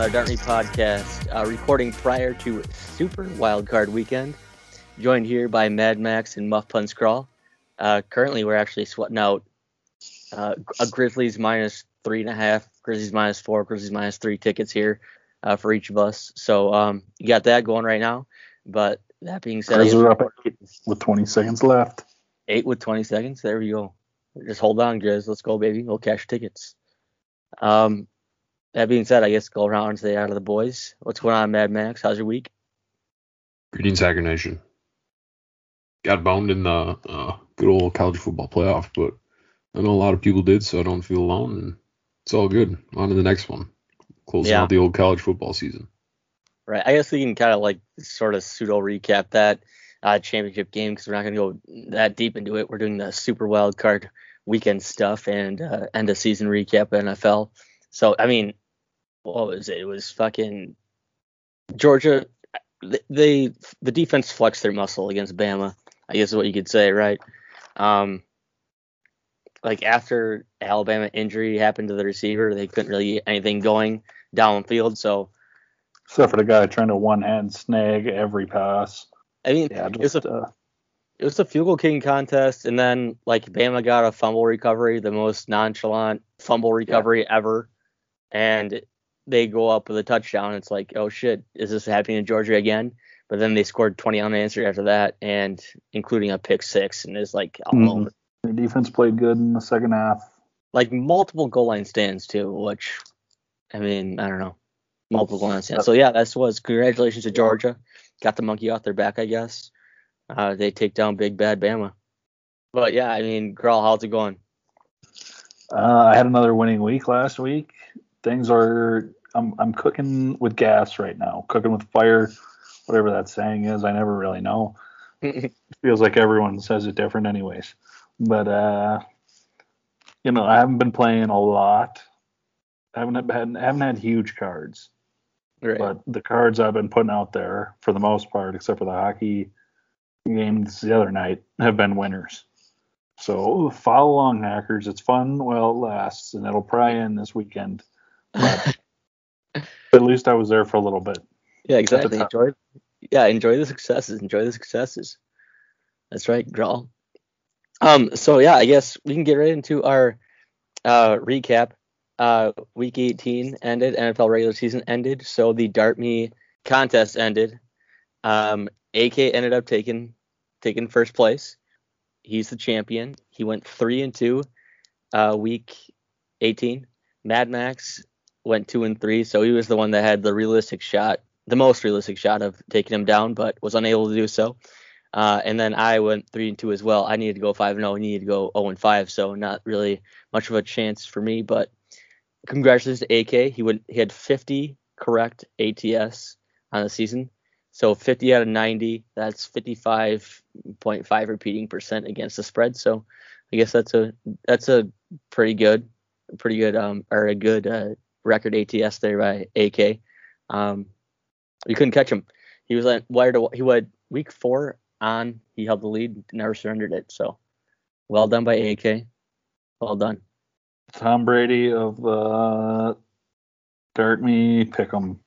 right, welcome into another Dartney podcast, uh, recording prior to Super Wildcard Weekend. Joined here by Mad Max and Muff Pun Scrawl. Uh, currently, we're actually sweating out uh, a Grizzlies minus three and a half, Grizzlies minus four, Grizzlies minus three tickets here uh, for each of us. So um, you got that going right now. But that being said, Grizzlies up with 20 seconds left. eight with 20 seconds. There we go. Just hold on, Grizz. Let's go, baby. We'll cash tickets. Um, that being said, I guess go around and say out of the boys. What's going on, Mad Max? How's your week? Greetings, Hacker Nation. Got boned in the uh, good old college football playoff, but I know a lot of people did, so I don't feel alone, and it's all good. On to the next one. Closing Yeah. out the old college football season. Right. I guess we can kind of like sort of pseudo recap that uh, championship game because we're not going to go that deep into it. We're doing the Super Wild Card weekend stuff and uh, end of season recap NFL. So I mean, what was it? It was fucking Georgia. They the defense flexed their muscle against Bama. I guess is what you could say, right? Um, like after Alabama injury happened to the receiver, they couldn't really get anything going downfield. So Except for the guy trying to one hand snag every pass. I mean, Yeah, it was a uh, it was a field goal kicking contest, and then like Bama got a fumble recovery, the most nonchalant fumble recovery ever, and they go up with a touchdown. It's like, oh shit, is this happening in Georgia again? But then they scored 20 unanswered after that, and including a pick six, and it's like all Mhm. over. the defense played good in the second half. like multiple goal line stands too, which I mean, I don't know, multiple goal line stands. So yeah, that's was congratulations to Georgia, got the monkey off their back, I guess. Uh, they take down Big Bad Bama. But yeah, I mean, Grawl, how's it going? Uh, I had another winning week last week. Things are I'm I'm cooking with gas right now. Cooking with fire, whatever that saying is. I never really know. It feels like everyone says it different anyways. But uh you know, I haven't been playing a lot. I haven't had haven't had huge cards. right. But the cards I've been putting out there, for the most part, except for the hockey games the other night, have been winners. So follow along, hackers. It's fun while it lasts, and it'll probably end this weekend. But at least I was there for a little bit. yeah, exactly. Enjoy. Yeah, enjoy the successes. Enjoy the successes. That's right, Grawl. Um. So yeah, I guess we can get right into our uh recap. Uh, week 18 ended. NFL regular season ended. So the Dart Me contest ended. Um, AK ended up taking taking first place. He's the champion. He went three and two. Uh, week 18. Mad Max went two and three, so he was the one that had the realistic shot, the most realistic shot of taking him down, but was unable to do so. Uh, and then I went three and two as well. I needed to go five and zero. He needed to go zero and five, so not really much of a chance for me. But congratulations to AK. He would he had 50 correct ATS on the season, so 50 out of 90. That's 55.5 repeating percent against the spread. So I guess that's a that's a pretty good, pretty good um or a good uh, record ATS there by AK. Um, you couldn't catch him. He was like wired. To, he went week four on. He held the lead, never surrendered it. So well done by AK. Well done. Tom Brady of uh, Dart Me Pick'em.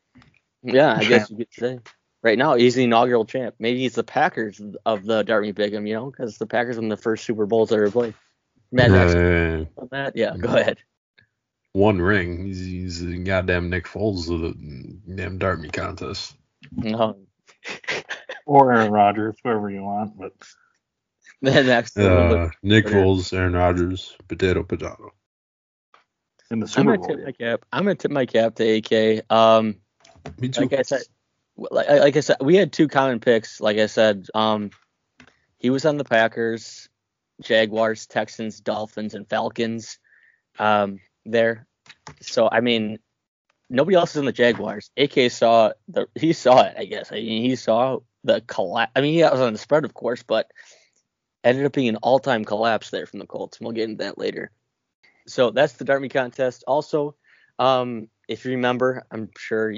Yeah, I guess you could say. Right now, he's the inaugural champ. Maybe he's the Packers of the Dart Dartmouth Bigham, you know, because the Packers won the first Super Bowls they ever played. Mad, Max, Uh, on that? Yeah, go ahead. One ring. He's, he's the goddamn Nick Foles of the damn Dart Me contest. No, Or Aaron Rodgers, whoever you want. But Mad Max. Uh, Nick Foles, Aaron Rodgers, potato, potato. in the Super I'm gonna Bowl. tip my cap. I'm gonna tip my cap to AK. Um, Me too. like I said, like, like I said, we had two common picks. Like I said, um, he was on the Packers, Jaguars, Texans, Dolphins, and Falcons. Um, there. So I mean, nobody else is in the Jaguars. AK saw the he saw it. I guess. I mean, he saw the collapse. I mean, he was on the spread, of course, but ended up being an all-time collapse there from the Colts. We'll get into that later. So that's the Dartmouth contest. Also, um, if you remember, I'm sure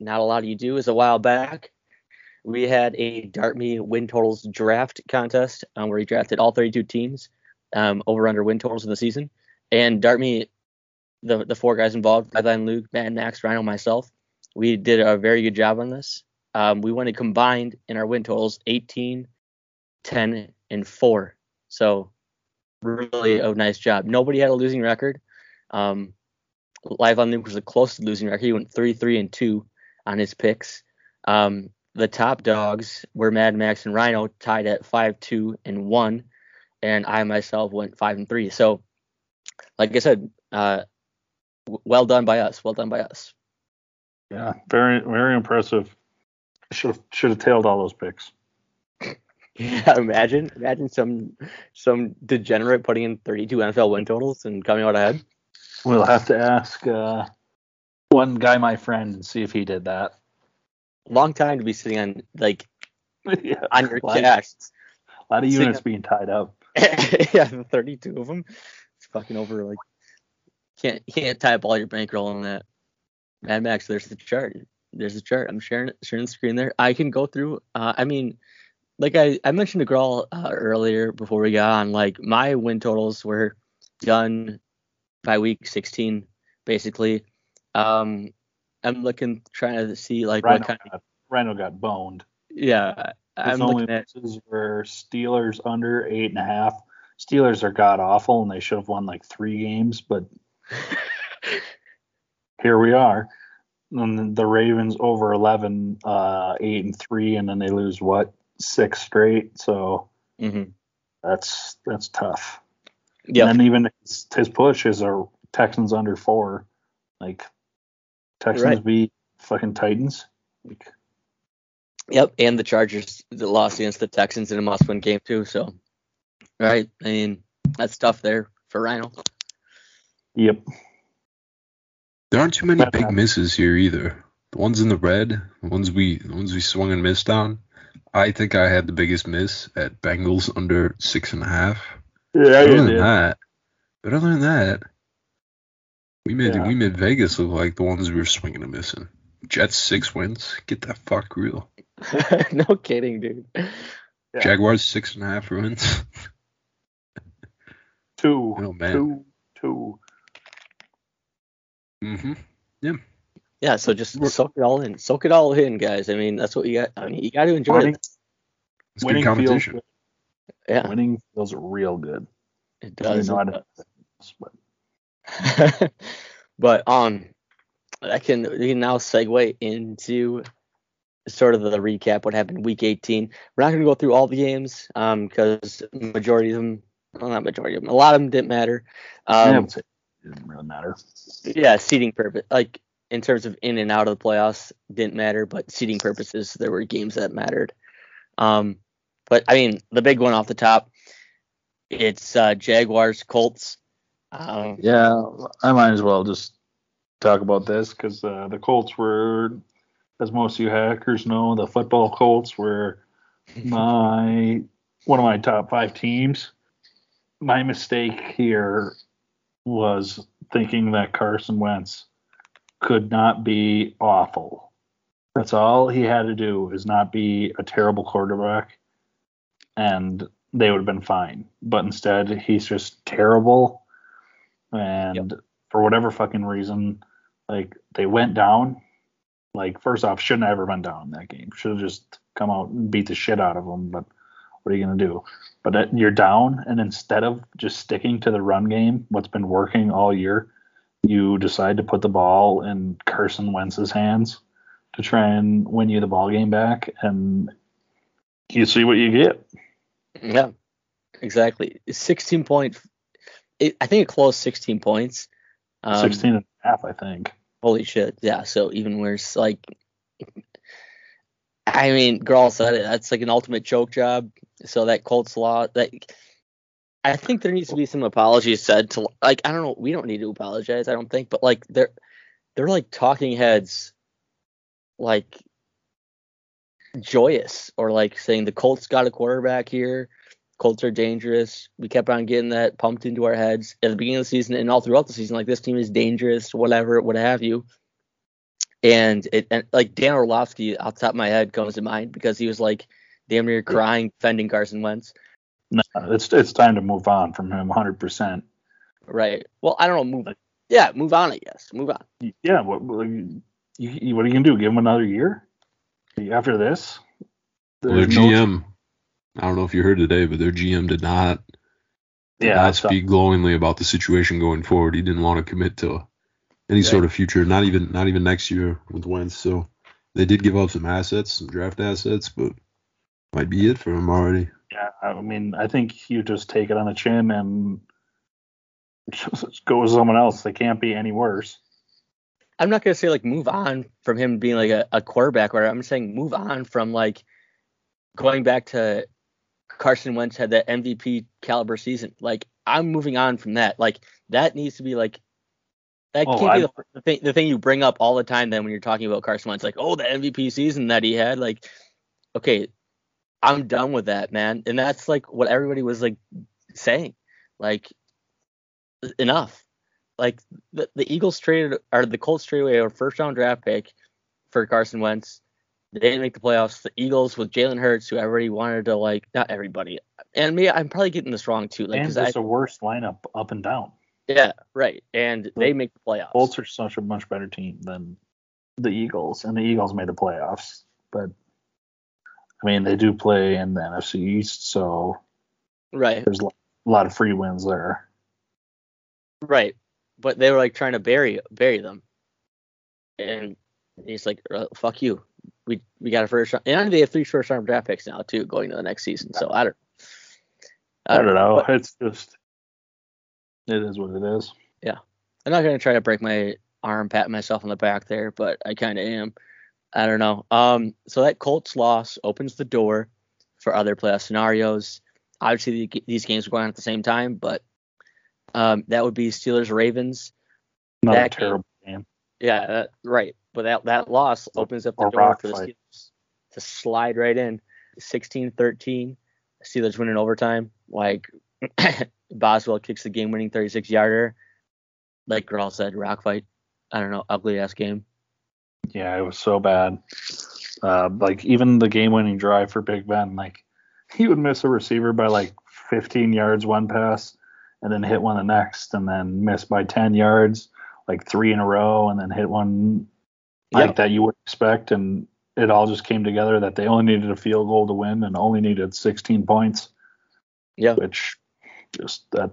not a lot of you do, is a while back. We had a Dartmouth win totals draft contest um, where we drafted all 32 teams um, over under win totals in the season. And Dartmouth the the four guys involved, Redline Luke, Mad, Max, Rhino, myself, we did a very good job on this. Um, we went and combined in our win totals 18, 10, and 4. So really a nice job. Nobody had a losing record. Um, Live on Luke was the closest losing record. He went 3 3 and 2 on his picks. Um, the top dogs were Mad Max and Rhino tied at 5 2 and 1. And I myself went 5 and 3. So, like I said, uh, well done by us. Well done by us. Yeah, very very impressive. Should have should have tailed all those picks. Yeah, imagine imagine some some degenerate putting in 32 NFL win totals and coming out ahead. We'll have to ask uh, one guy, my friend, and see if he did that. Long time to be sitting on like yeah, on your cash. a lot of units being tied up. yeah, 32 of them. It's fucking over. Like can't can't tie up all your bankroll on that. Mad Max, there's the chart. There's the chart. I'm sharing it, sharing the screen there. I can go through. Uh, I mean, like I, I mentioned to Grawl uh, earlier before we got on, like my win totals were done by week 16, basically. Um, I'm looking, trying to see like Rhino what kind. Of, got, Rhino got boned. yeah, His I'm only looking at. were Steelers under eight and a half. Steelers are god awful, and they should have won like three games, but here we are. And the Ravens over 11, uh, eight and three, and then they lose what six straight. So hmm that's that's tough. Yeah, And even his, his push is a Texans under four. Like Texans Right. beat fucking Titans. Like Yep, and the Chargers that lost against the Texans in a must-win game too. So, right, I mean that's tough there for Rhino. Yep. There aren't too many But, big uh, misses here either. The ones in the red, the ones we the ones we swung and missed on. I think I had the biggest miss at Bengals under six and a half. Yeah, But other you than did. that, but other than that, we made Yeah. we made Vegas look like the ones we were swinging and missing. Jets six wins. Get that fuck real. no kidding, dude. Yeah. Jaguars six and a half wins. Two, Oh, man. two, two. Hmm Yeah, Yeah. so just soak it all in. Soak it all in, guys. I mean, that's what you got. I mean, you got to enjoy Winning, it. It's good winning feels competition. good. Yeah, Winning feels real good. it does. it I does. don't- but but um, I can we can now segue into sort of the recap what happened week 18. We're not going to go through all the games um because majority of them, well not majority of them, a lot of them didn't matter. Um, would say it didn't really matter. yeah, seating purpose, like in terms of in and out of the playoffs, didn't matter, but seating purposes, there were games that mattered. Um, but I mean, the big one off the top, it's uh, Jaguars Colts. Um, Yeah, I might as well just talk about this because uh, the Colts were, as most of you hackers know, the football Colts were my one of my top five teams. My mistake here was thinking that Carson Wentz could not be awful. That's all he had to do is not be a terrible quarterback, and they would have been fine. But instead, he's just terrible, and for whatever fucking reason, like they went down. Like first off, shouldn't have ever been down in that game. Should have just come out and beat the shit out of them. But what are you gonna do? But that- you're down, and instead of just sticking to the run game, what's been working all year, you decide to put the ball in Carson Wentz's hands to try and win you the ball game back, and you see what you get. Yeah, exactly. 16 point. It, I think it closed 16 points. Um, 16 and a half, I think. Holy shit. Yeah. So even worse. Like, I mean, Grawl said it. That's like an ultimate choke job. So that Colts law, that I think there needs to be some apologies said to like I don't know. We don't need to apologize. I don't think, but like they're they're like talking heads, like joyous or like saying the Colts got a quarterback here. Colts are dangerous. We kept on getting that pumped into our heads at the beginning of the season and all throughout the season. Like this team is dangerous, whatever, what have you. And it and like Dan Orlovsky, off the top of my head, comes to mind because he was like damn near crying defending Carson Wentz. No, it's it's time to move on from him 100%. Right. Well, I don't know. Move Yeah, move on. I guess move on. Yeah, what what, you, you, what are you gonna do? Give him another year after this? Well, their There's no- GM, I don't know if you heard today, but their GM did not did yeah, I not speak glowingly about the situation going forward. He didn't want to commit to any sort of future, not even not even next year with Wentz. So they did give up some assets, some draft assets, but might be it for him already. Yeah, I mean, I think you just take it on the chin and just go with someone else. They can't be any worse. I'm not gonna say like move on from him being like a, a quarterback, or I'm saying move on from like going back to Carson Wentz had that MVP caliber season. Like I'm moving on from that. Like that needs to be like that Oh, can't be the, the thing the thing you bring up all the time then when you're talking about Carson Wentz. Like oh the MVP season that he had. Like okay, I'm done with that man. And that's like what everybody was like saying. Like enough. Like the, the Eagles traded or the Colts traded away a first round draft pick for Carson Wentz. They didn't make the playoffs. The Eagles with Jalen Hurts, who everybody wanted to like, not everybody, and me, I'm probably getting this wrong too. Like, and it's I, a worse lineup up and down. Yeah, right, and they make the playoffs. Colts are such a much better team than the Eagles, and the Eagles made the playoffs. But I mean, they do play in the NFC East, so right, there's a lot of free wins there. right, but they were like trying to bury bury them, and he's like, uh, "Fuck you." We we got a first round, and they have three first round draft picks now too, going to the next season. So I don't. I don't know. but- It's just it is what it is. Yeah. I'm not gonna try to break my arm, pat myself on the back there, but I kind of am. I don't know. Um, so that Colts loss opens the door for other playoff scenarios. Obviously, the, these games are going on at the same time, but um, that would be Steelers Ravens. Not a That game- terrible game. Yeah, that, right. But that that loss opens up the Or door for the fight. Steelers to slide right in. 16-13. Steelers win in overtime. Like Boswell kicks the game-winning 36-yarder. Like Grawl said, rock fight. I don't know, ugly ass game. Yeah, it was so bad. Uh, like even the game-winning drive for Big Ben, like he would miss a receiver by like 15 yards one pass, and then hit one the next, and then miss by 10 yards, like three in a row, and then hit one like Yeah. that you would expect, and it all just came together that they only needed a field goal to win and only needed 16 points, Yeah, which just that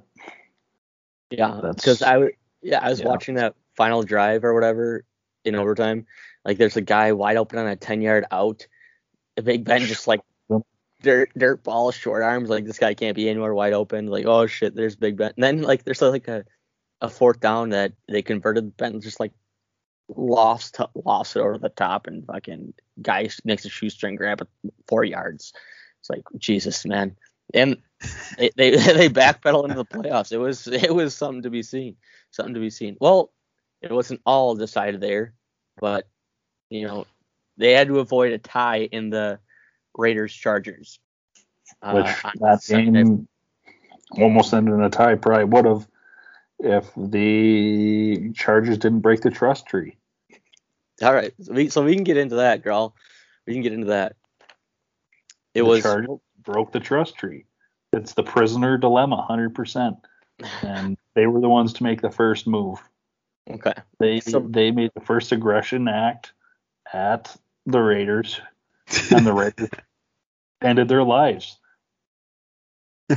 yeah. that's- Because I would, yeah, I was yeah. watching that final drive or whatever in overtime. Like there's a guy wide open on a 10-yard out. The Big Ben just like dirt dirt ball short arms like this guy can't be anywhere wide open like oh shit there's big ben and then like there's like a, a fourth down that they converted ben just like lost lofts it over the top and fucking guy makes a shoestring grab at four yards it's like jesus man and they they, they backpedal into the playoffs it was it was something to be seen something to be seen well it wasn't all decided there but you know they had to avoid a tie in the Raiders Chargers. Uh, which that Sunday. game almost ended in a tie. Probably would have if the Chargers didn't break the trust tree. All right, so we, so we can get into that, girl. We can get into that. It the was Chargers broke the trust tree. It's the prisoner dilemma, hundred percent. And they were the ones to make the first move. okay. They So- they made the first aggression act at the Raiders, and the Raiders ended their lives.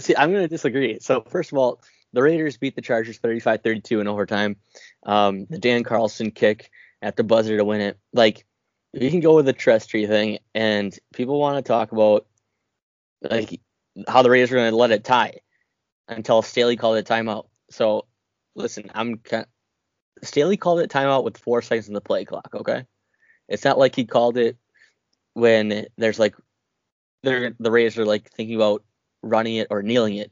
See, I'm going to disagree. So, first of all, the Raiders beat the Chargers 35 32 in overtime. Um, the Dan Carlson kick at the buzzer to win it. Like, you can go with the trust tree thing, and people want to talk about like how the Raiders are going to let it tie until Staley called it timeout. So, listen, I'm Staley called it timeout with four seconds in the play clock. Okay, it's not like he called it when there's like the Raiders are like thinking about running it or kneeling it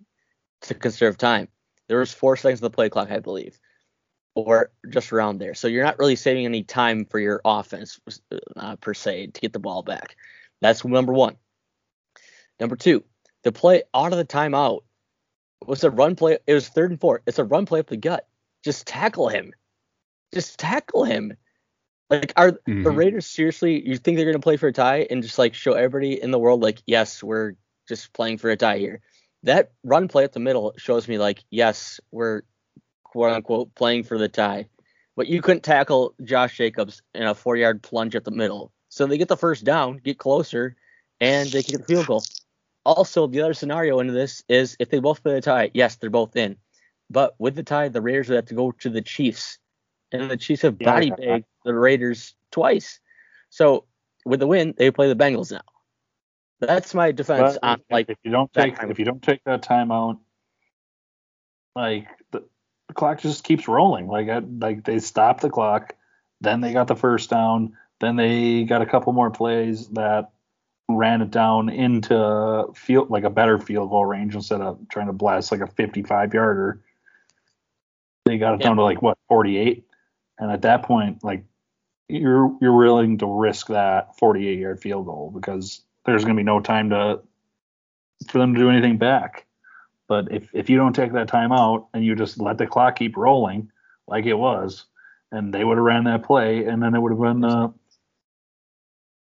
to conserve time. There was four seconds of the play clock, I believe, or just around there. So you're not really saving any time for your offense uh, per se to get the ball back. That's number one. Number two, the play out of the timeout was a run play. It was third and four. It's a run play up the gut. Just tackle him. Just tackle him. Like, are the Mhm. Raiders seriously? You think they're gonna play for a tie and just like show everybody in the world like, yes, we're just playing for a tie here. That run play at the middle shows me like, yes, we're quote unquote playing for the tie, but you couldn't tackle Josh Jacobs in a four yard plunge at the middle. So they get the first down, get closer, and they can get the field goal. Also, the other scenario into this is if they both play the tie, yes, they're both in. But with the tie, the Raiders would have to go to the Chiefs. And the Chiefs have body yeah. bagged the Raiders twice. So with the win, they play the Bengals now. That's my defense But on if, like if you don't take if you don't take that timeout, like the, the clock just keeps rolling. Like I, like they stopped the clock, then they got the first down, then they got a couple more plays that ran it down into field like a better field goal range instead of trying to blast like a 55 yarder. They got it Yeah. down to like what 48, and at that point, like you're you're willing to risk that 48 yard field goal because there's going to be no time to for them to do anything back. But if if you don't take that time out and you just let the clock keep rolling like it was, and they would have ran that play, and then it would have been uh,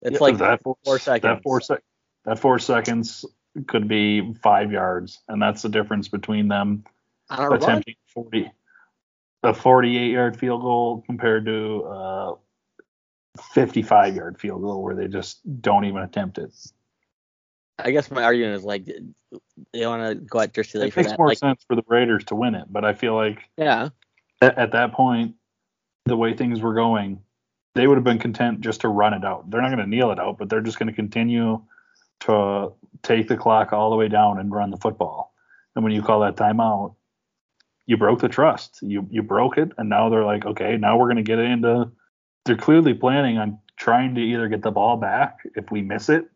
it's yeah, like that four, four seconds. That four sec- that four seconds could be five yards, and that's the difference between them on a run. attempting 40 a 48 yard field goal compared to a 55 yard field goal where they just don't even attempt it. I guess my argument is like they want to go at Jersey Lake It for makes that. more Like, sense for the Raiders to win it, but I feel like yeah, at, at that point, the way things were going, they would have been content just to run it out. They're not going to kneel it out, but they're just going to continue to take the clock all the way down and run the football. And when you call that timeout, you broke the trust. You you broke it, and now they're like, okay, now we're going to get it into. They're clearly planning on trying to either get the ball back if we miss it,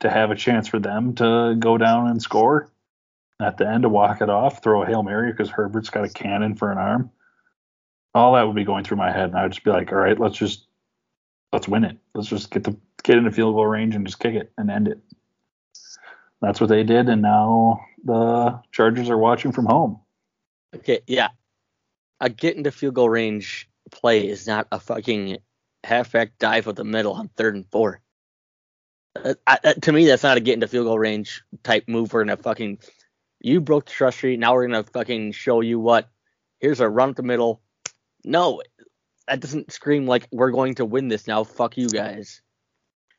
to have a chance for them to go down and score at the end to walk it off, throw a hail mary because Herbert's got a cannon for an arm all that would be going through my head, and I would just be like, all right, let's just let's win it. Let's just get the get into field goal range and just kick it and end it. That's what they did, and now the Chargers are watching from home. okay, yeah. A get into field goal range play is not a fucking halfback dive with the middle on third and four. Uh, I, uh, to me, that's not a get into field goal range type move. We're gonna fucking you broke the trust tree. Now we're gonna fucking show you what. Here's a run up the middle. No, that doesn't scream like we're going to win this now. Fuck you guys.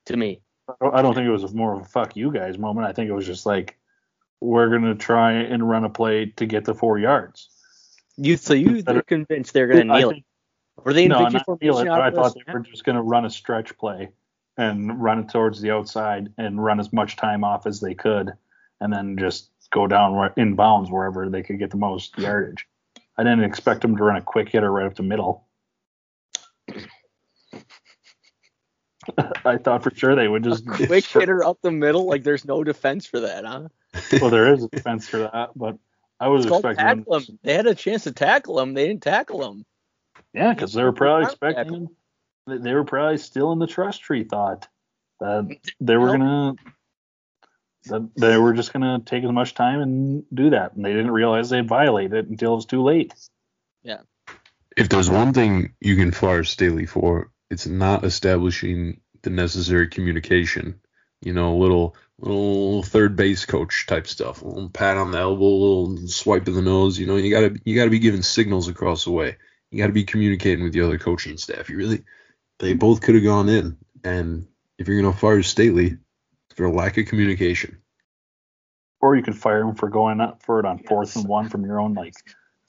To me, I don't- think it was more of a fuck you guys moment. I think it was just like we're gonna try and run a play to get the four yards. you so you they're convinced they're gonna kneel it. Were they in no, not formation it, I thought they were just gonna run a stretch play and run it towards the outside and run as much time off as they could, and then just go down in bounds wherever they could get the most yardage. I didn't expect them to run a quick hitter right up the middle. I thought for sure they would just A quick hitter up the middle, like there's no defense for that, huh? Well, there is a defense for that, but I was It's called expecting them. him. They had a chance to tackle him. They didn't tackle him. Yeah, because they were probably Arm expecting. They were probably still in the trust tree thought that they were gonna. That they were just gonna take as much time and do that, and they didn't realize they had violated it until it was too late. Yeah. If there's one thing you can fire Staley for, it's not establishing the necessary communication. You know, little little third base coach type stuff, a little pat on the elbow, a little swipe of the nose. You know, you gotta you gotta be giving signals across the way. You gotta be communicating with the other coaching staff. You really, they both could have gone in. And if you're gonna fire Staley it's for lack of communication, Or you could fire them for going up for it on fourth and one from your own like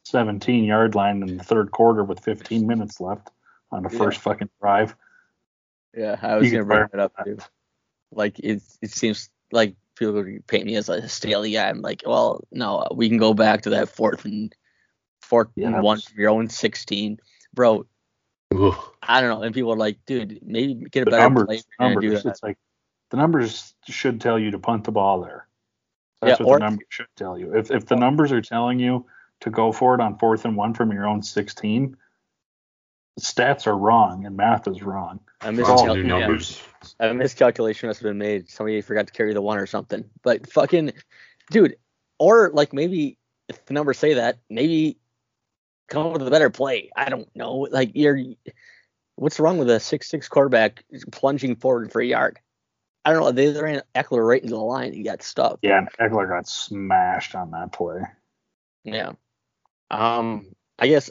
17 yard line in the third quarter with 15 minutes left on the Yeah. first fucking drive. Yeah, I was You gonna can bring it up too. Like it, it seems like people would paint me as a Staley guy. I'm like, well, no, we can go back to that fourth and fourth Yeah, and that one was- from your own 16, bro. Ugh. I don't know. And people are like, dude, maybe get a The better numbers, play if you're do numbers. that. It's like the numbers should tell you to punt the ball there. That's Yeah, what or- the numbers should tell you. If if the numbers are telling you to go for it on fourth and one from your own 16, the stats are wrong and math is wrong. A, all miscal- yeah. a miscalculation must have been made. Somebody forgot to carry the one or something. But fucking, dude, or like maybe if the numbers say that, maybe come up with a better play. I don't know. Like you're, what's wrong with a six six quarterback plunging forward for a yard? I don't know. They ran Ekeler right into the line. He got stuck. Yeah, and Ekeler got smashed on that play. Yeah. Um, I guess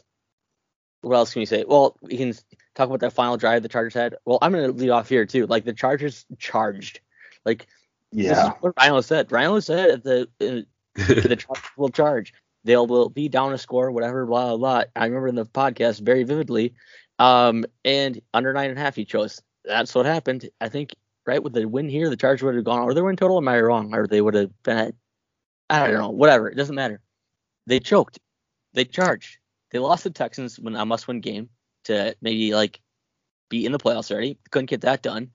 what else can we say? Well, we can talk about that final drive the Chargers had. Well, I'm gonna lead off here too. Like the Chargers charged. Like Yeah. what Ryan said. Ryan said at the uh, the Chargers will charge. They'll will be down a score, whatever, blah blah blah. I remember in the podcast very vividly. Um, and under nine and a half he chose. That's what happened. I think right with the win here, the Chargers would have gone or their win total. Am I wrong? Or they would have been at I don't know, whatever. It doesn't matter. They choked. They charged. They lost the Texans when a must win game to maybe like be in the playoffs already. Couldn't get that done.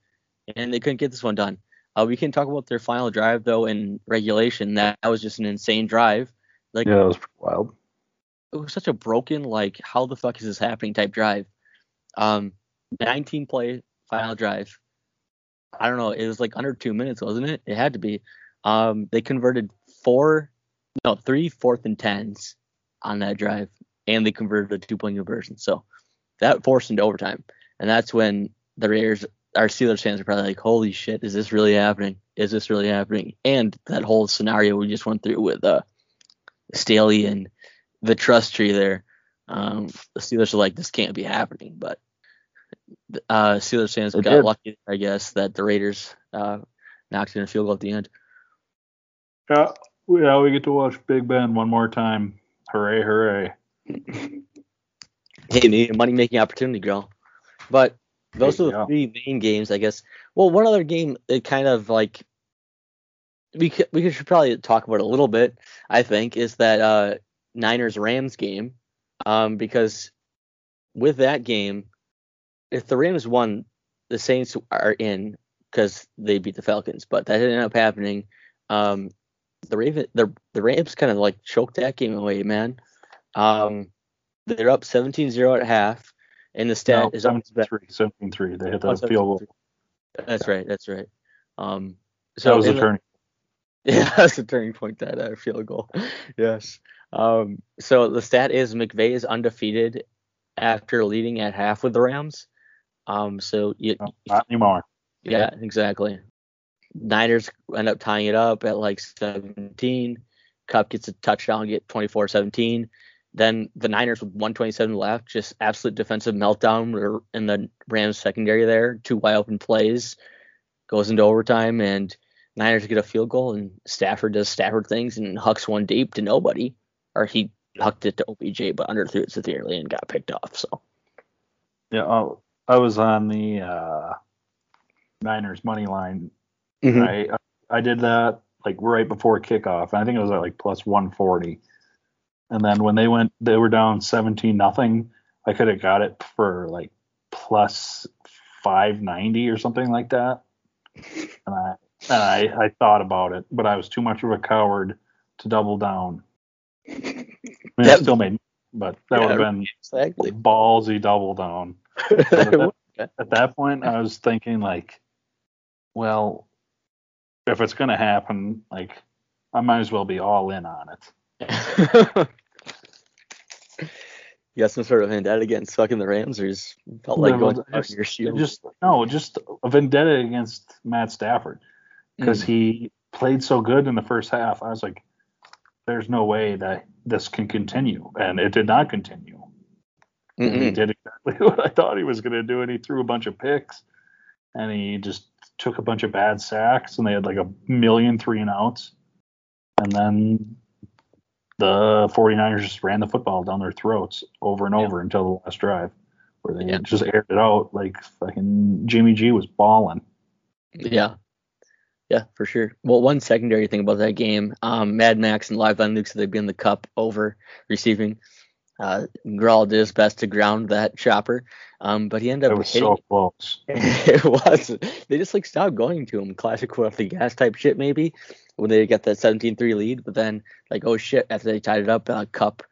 And they couldn't get this one done. Uh, we can talk about their final drive though in regulation. That, that was just an insane drive. Like Yeah, that was wild. it was such a broken like how the fuck is this happening type drive. Um, 19 play final drive. I don't know. It was like under two minutes, wasn't it? It had to be. Um, they converted four, no, three fourth and tens on that drive, and they converted a two point conversion. So that forced into overtime, and that's when the Raiders, our Steelers fans, are probably like, "Holy shit, is this really happening? Is this really happening?" And that whole scenario we just went through with uh, Staley and the trust tree there. Um, the Steelers are like, this can't be happening, but uh, Steelers fans They got did. lucky, I guess, that the Raiders uh, knocked in a field goal at the end. Yeah, we- yeah, we get to watch Big Ben one more time. Hooray, hooray. Hey, me, money making opportunity, girl. But those are the go. three main games, I guess. Well, one other game, it kind of like we could, we should probably talk about a little bit. I think is that uh, Niners Rams game, um, because with that game, if the Rams won, the Saints are in because they beat the Falcons, but that didn't end up happening. Um, the Raven, the the Rams kind of like choked that game away, man. Um, they're up 17-0 at half, and the stat No, is up. 17-3, 17-3. They hit Oh, that field goal. That's right. That's right. Um, so That was a in the- turning. Yeah, that's a turning point. That uh, field goal. yes. Um, so the stat is McVay is undefeated after leading at half with the Rams. Um, so you, No, not anymore. yeah, exactly. Niners end up tying it up at like 17. Kupp gets a touchdown, get 24-17. Then the Niners with 127 left, just absolute defensive meltdown in the Rams secondary there. Two wide open plays, goes into overtime, and Niners get a field goal, and Stafford does Stafford things and hucks one deep to nobody, or he hucked it to OBJ, but underthrew it severely and got picked off. So Yeah, oh, I was on the uh, Niners money line. Hmm. I I did that like right before kickoff. and I think it was at like plus 140. And then when they went, they were down 17 nothing. I could have got it for like plus 590 or something like that. And I and I, I thought about it, but I was too much of a coward to double down. I mean, it That- still made, but that Yeah, would have been exactly. ballsy double down. At that point, I was thinking like, well, if it's gonna happen, like, I might as well be all in on it. you got some sort of vendetta against fucking the Rams, or just felt like No, going just- your shield? Just no, just a vendetta against Matt Stafford because Mm. he played so good in the first half. I was like, there's no way that this can continue, and it did not continue. He did exactly what I thought he was going to do, and he threw a bunch of picks, and he just took a bunch of bad sacks, and they had like a million three and outs, and then the 49ers just ran the football down their throats over and Yeah. over until the last drive, where they Yeah. just aired it out like fucking Jimmy G was balling. Yeah. Yeah, for sure. Well, one secondary thing about that game, um, Mad Max and Live on Luke said they'd be in the Kupp over receiving. Uh, Grawl did his best to ground that chopper, um, but he ended up. It up was hitting. so close. it was. They just like stopped going to him. Classic foot off the gas type shit, maybe when they got that 17-3 lead. But then, like, oh shit! After they tied it up, uh, Kupp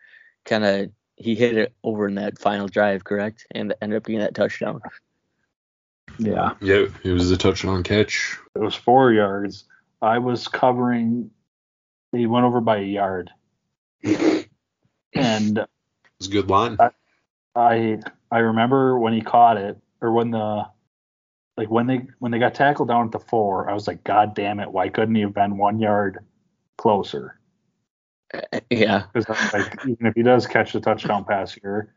kind of he hit it over in that final drive, correct, and ended up getting that touchdown. Yeah. Yeah, it was a touchdown catch. It was four yards. I was covering. He went over by a yard, and It was a good line. I I remember when he caught it, or when the like when they when they got tackled down at the four, I was like, God damn it! Why couldn't he have been one yard closer? Uh, yeah. Because like, even if he does catch the touchdown pass here,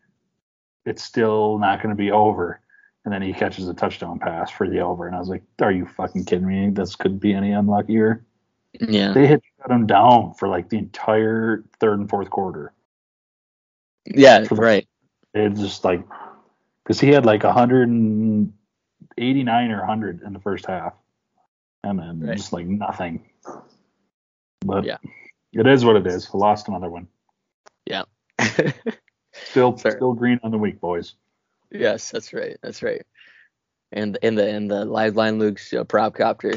it's still not going to be over. And then he catches a touchdown pass for the over, and I was like, "Are you fucking kidding me? This could be any unluckier." Yeah. They had shut him down for like the entire third and fourth quarter. Yeah. Right. It's just like because he had like 189 or 100 in the first half, and then Right. just like nothing. But Yeah. it is what it is. Lost another one. Yeah. still, Fair. still green on the week, boys. yes, that's right. That's right. And in the in the live line Luke's uh, prop copter,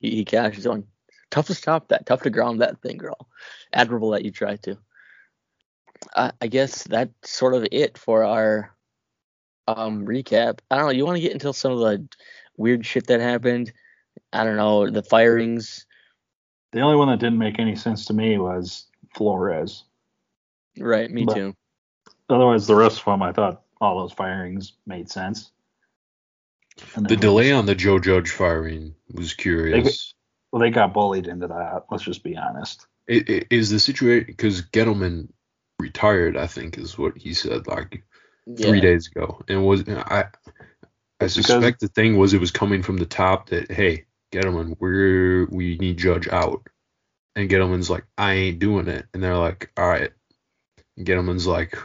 he, he cashes one. Tough to stop that. Tough to ground that thing, girl. Admirable that you tried to. I, I guess that's sort of it for our um recap. I don't know. You want to get into some of the weird shit that happened? I don't know the firings. The only one that didn't make any sense to me was Flores. Right. Me But- too. Otherwise, the rest of them, I thought all those firings made sense. The then- delay on the Joe Judge firing was curious. Well, they got bullied into that. Let's just be honest. It, it is the situation because Gettleman retired, I think, is what he said like three days ago, and was I I It's suspect the thing was it was coming from the top that hey Gettleman we're we need Judge out, and Gettleman's like I ain't doing it, and they're like all right, and Gettleman's like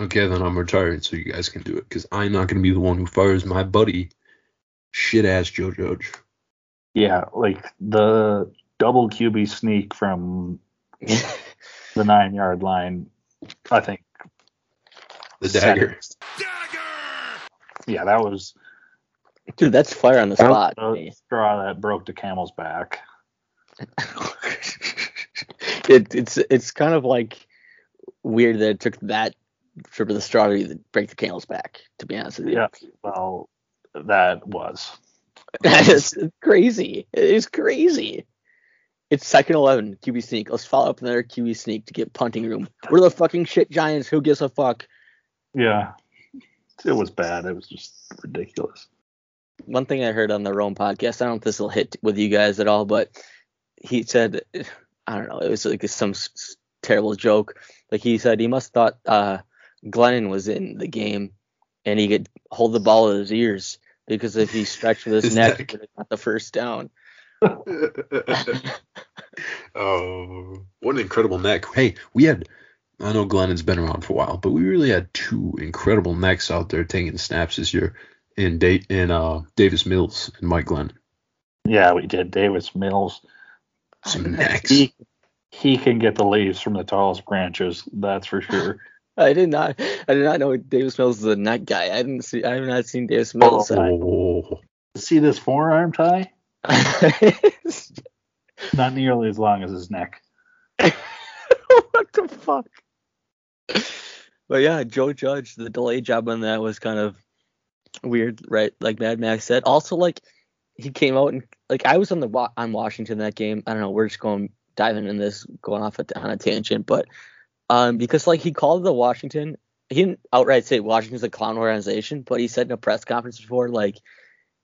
okay then I'm retiring so you guys can do it. Because I'm not gonna be the one who fires my buddy, shit ass Joe Judge. Yeah, like the double QB sneak from the nine yard line. I think. The set dagger. Yeah, that was Dude, that's fire on the spot. the straw that broke the camel's back. it, it's it's kind of like weird that it took that trip of the straw to break the camel's back. To be honest with you, Yeah, well, that was. it's crazy. It is crazy. It's second eleven QB sneak. Let's follow up another QB sneak to get punting room. We're the fucking shit Giants. Who gives a fuck? Yeah, it was bad. It was just ridiculous. One thing I heard on the Rome podcast. I don't know if this will hit with you guys at all, but he said, I don't know. It was like some s- s- terrible joke. Like he said, he must thought uh, Glennon was in the game, and he could hold the ball at his ears because if he stretched with his, His neck, neck. he would have got the first down. Oh, what an incredible neck! Hey, we had. I know Glennon's been around for a while, but we really had two incredible necks out there taking snaps this year in date in uh Davis Mills and Mike Glennon. Yeah, we did. Davis Mills. Some necks. He he can get the leaves from the tallest branches. That's for sure. I did not. I did not know Davis Mills is a neck guy. I didn't see. I have not seen Davis Mills. Oh, See this forearm tie? Not nearly as long as his neck. what the fuck? But yeah, Joe Judge, the delay job on that was kind of weird, right? Like Mad Max said. Also, like he came out and like I was on the wa- on Washington that game. I don't know. We're just going diving in this, going off a, on a tangent, but um, because like he called the Washington, he didn't outright say Washington's a clown organization, but he said in a press conference before, like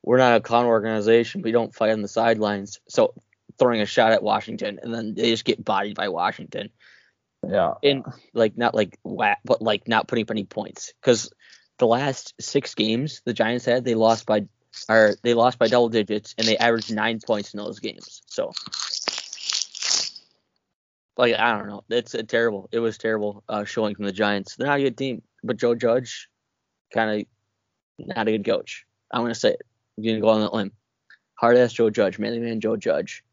we're not a clown organization. We don't fight on the sidelines. So throwing a shot at Washington, and then they just get bodied by Washington Yeah. and like not like wha- but like not putting up any points because the last six games the Giants had they lost by or they lost by double digits and they averaged nine points in those games. So like I don't know, it's a terrible. It was terrible uh, showing from the Giants. They're not a good team, but Joe Judge kind of not a good coach. I'm gonna say it. I'm gonna go on that limb. Hard ass Joe Judge, manly man Joe Judge.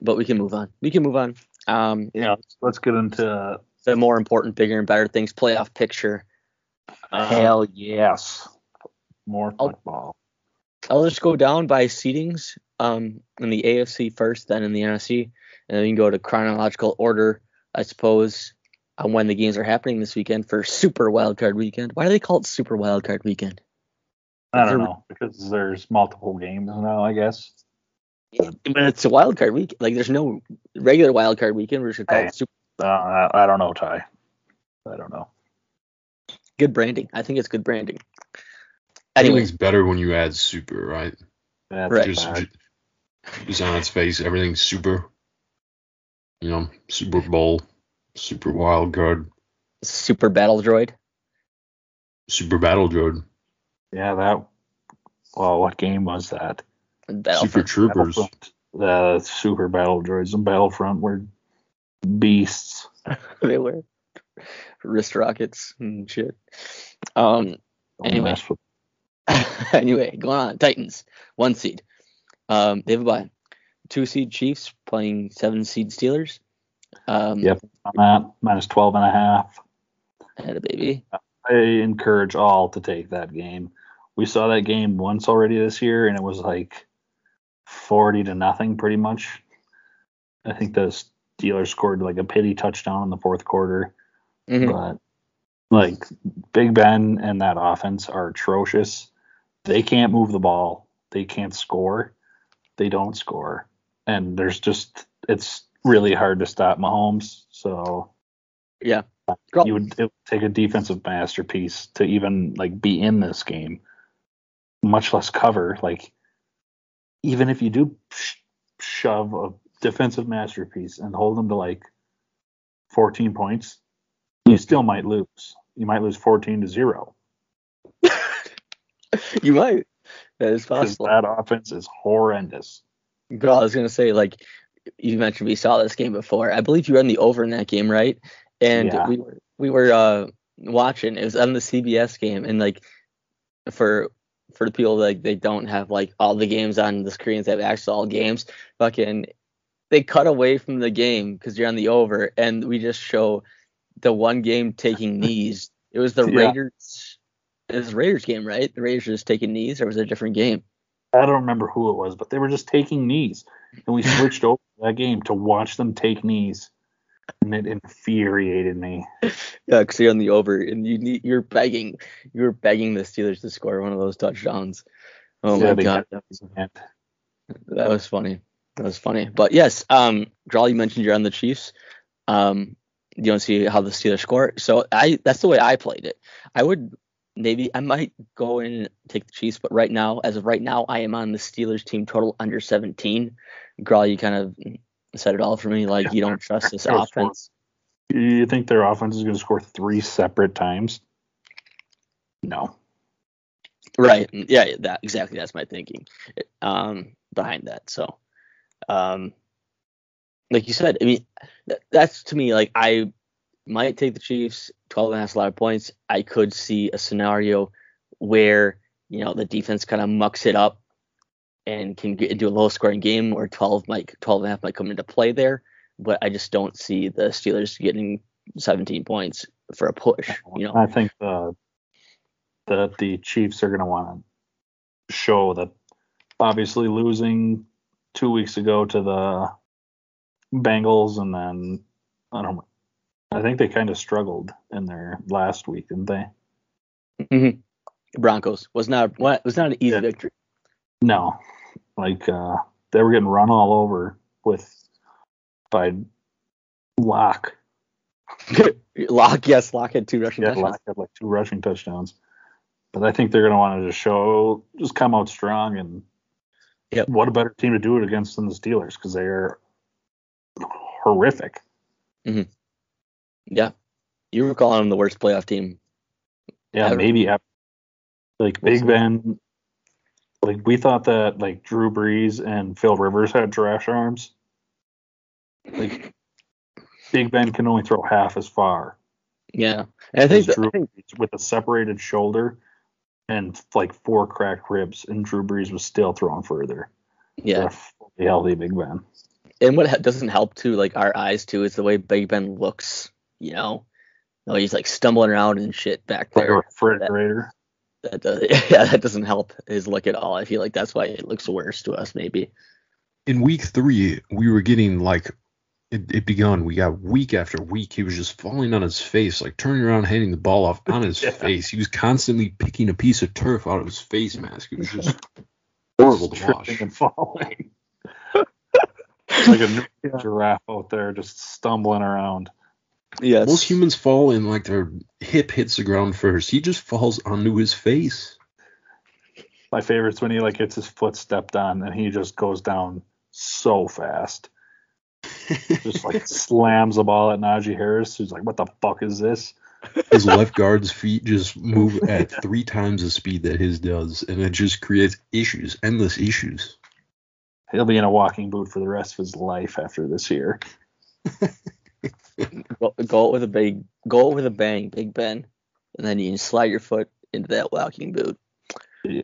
But we can move on. We can move on. Um, Yeah. Let's get into. the more important, bigger, and better things playoff picture. Uh, hell yes. More I'll- football. I'll just go down by seedings um, in the AFC first, then in the NFC, and then we can go to chronological order, I suppose, on when the games are happening this weekend for Super Wildcard Weekend. Why do they call it Super Wildcard Weekend? I don't know because there's multiple games now. I guess. But it's a wildcard week. Like there's no regular wildcard weekend. We should call Hey. it Super. Uh, I, I don't know, Ty. I don't know. Good branding. I think it's good branding. Anyway, everything's better when you add super, right? That's Right. Just, just on its face, everything's super. You know, Super Bowl, Super Wild Card, Super Battle Droid. Super Battle Droid, Yeah, that. Well, what game was that? Super Troopers. Battlefront. The Super Battle Droids and Battlefront were beasts. they were wrist rockets and shit. Um. Don't Anyway. with- anyway, going on. Titans, one seed. Um, they have a bye. Two seed Chiefs playing seven seed Steelers. Um, Yep. on that minus 12 and a half. Had a baby. I encourage all to take that game. We saw that game once already this year, and it was like 40 to nothing, pretty much. I think the Steelers scored like a pity touchdown in the fourth quarter, Mhm. but like Big Ben and that offense are atrocious. They can't move the ball. They can't score. They don't score, and there's just it's really hard to stop Mahomes. So Yeah. You would it would take a defensive masterpiece to even like be in this game, much less cover. Like even if you do sh- shove a defensive masterpiece and hold them to like 14 points, you still might lose. You might lose 14 to zero you might. That is possible. that offense is horrendous. Girl, I was gonna say like you mentioned we saw this game before. I believe you were on the over in that game, right? And Yeah. we were we were uh watching. It was on the CBS game, and like for for the people like they don't have like all the games on the screens, they have access to all games. Fucking, they cut away from the game because you're on the over, and we just show the one game taking knees. It was the Yeah. Raiders. It was the Raiders game, right? The Raiders just taking knees, or was it a different game? I don't remember who it was, but they were just taking knees, and we switched over to that game to watch them take knees, and it infuriated me. Yeah, because you're on the over, and you need you're begging, you're begging the Steelers to score one of those touchdowns. Oh Yeah, my god, got- And that was funny. That was funny. But yes, um, Draw, you mentioned you're on the Chiefs. Um, you don't see how the Steelers score, so I that's the way I played it. I would maybe I might go in and take the Chiefs, but right now, as of right now, I am on the Steelers team total under 17. Grawl, you kind of said it all for me. Like you don't trust this That was fun. offense. You think their offense is going to score three separate times? No. Right. Yeah, that exactly. That's my thinking um, behind that. So, um, like you said, I mean, that, that's to me like I might take the Chiefs. 12 and a half a lot of points. I could see a scenario where you know the defense kind of mucks it up and can get into a low scoring game where 12 might 12 and a half might come into play there. But I just don't see the Steelers getting 17 points for a push. You know. I think the that the Chiefs are going to want to show that obviously losing two weeks ago to the Bengals and then I don't. I think they kind of struggled in their last week, didn't they? Mhm. Broncos was not was not an easy Yeah. victory. No, like uh, they were getting run all over with by Lock. Lock, yes, Lock had two rushing Yeah, touchdowns. Lock had like two rushing touchdowns. But I think they're going to want to just show, just come out strong, and Yep. what a better team to do it against than the Steelers because they're horrific. Yeah, you were calling them the worst playoff team. Yeah, Ever. maybe like Big. Ben. Like we thought that like Drew Brees and Phil Rivers had trash arms. Like Big Ben can only throw half as far. Yeah, and I think, Drew I think with a separated shoulder and like four cracked ribs, and Drew Brees was still throwing further. yeah, fully healthy Big Ben. and what doesn't help too, like our eyes too, is the way Big Ben looks. You know, no, he's like stumbling around and shit back there. Like a there. refrigerator. That does, yeah, that doesn't help his look at all. I feel like that's why it looks worse to us, maybe. in week three, we were getting like it, it begun. We got week after week. He was just falling on his face, like turning around, handing the ball off on his Yeah. face. He was constantly picking a piece of turf out of his face mask. It was just horrible to watch. and falling. like a new giraffe out there just stumbling around. Yes. Most humans fall and like their hip hits the ground first. He just falls onto his face. My favorite's when he like gets his foot stepped on and he just goes down so fast. Just like slams the ball at Najee Harris, who's like, "What the fuck is this?" his left guard's feet just move at three times the speed that his does, and it just creates issues, endless issues. He'll be in a walking boot for the rest of his life after this year. Go, go with a big, go with a bang, Big Ben, and then you can slide your foot into that walking boot. Yeah.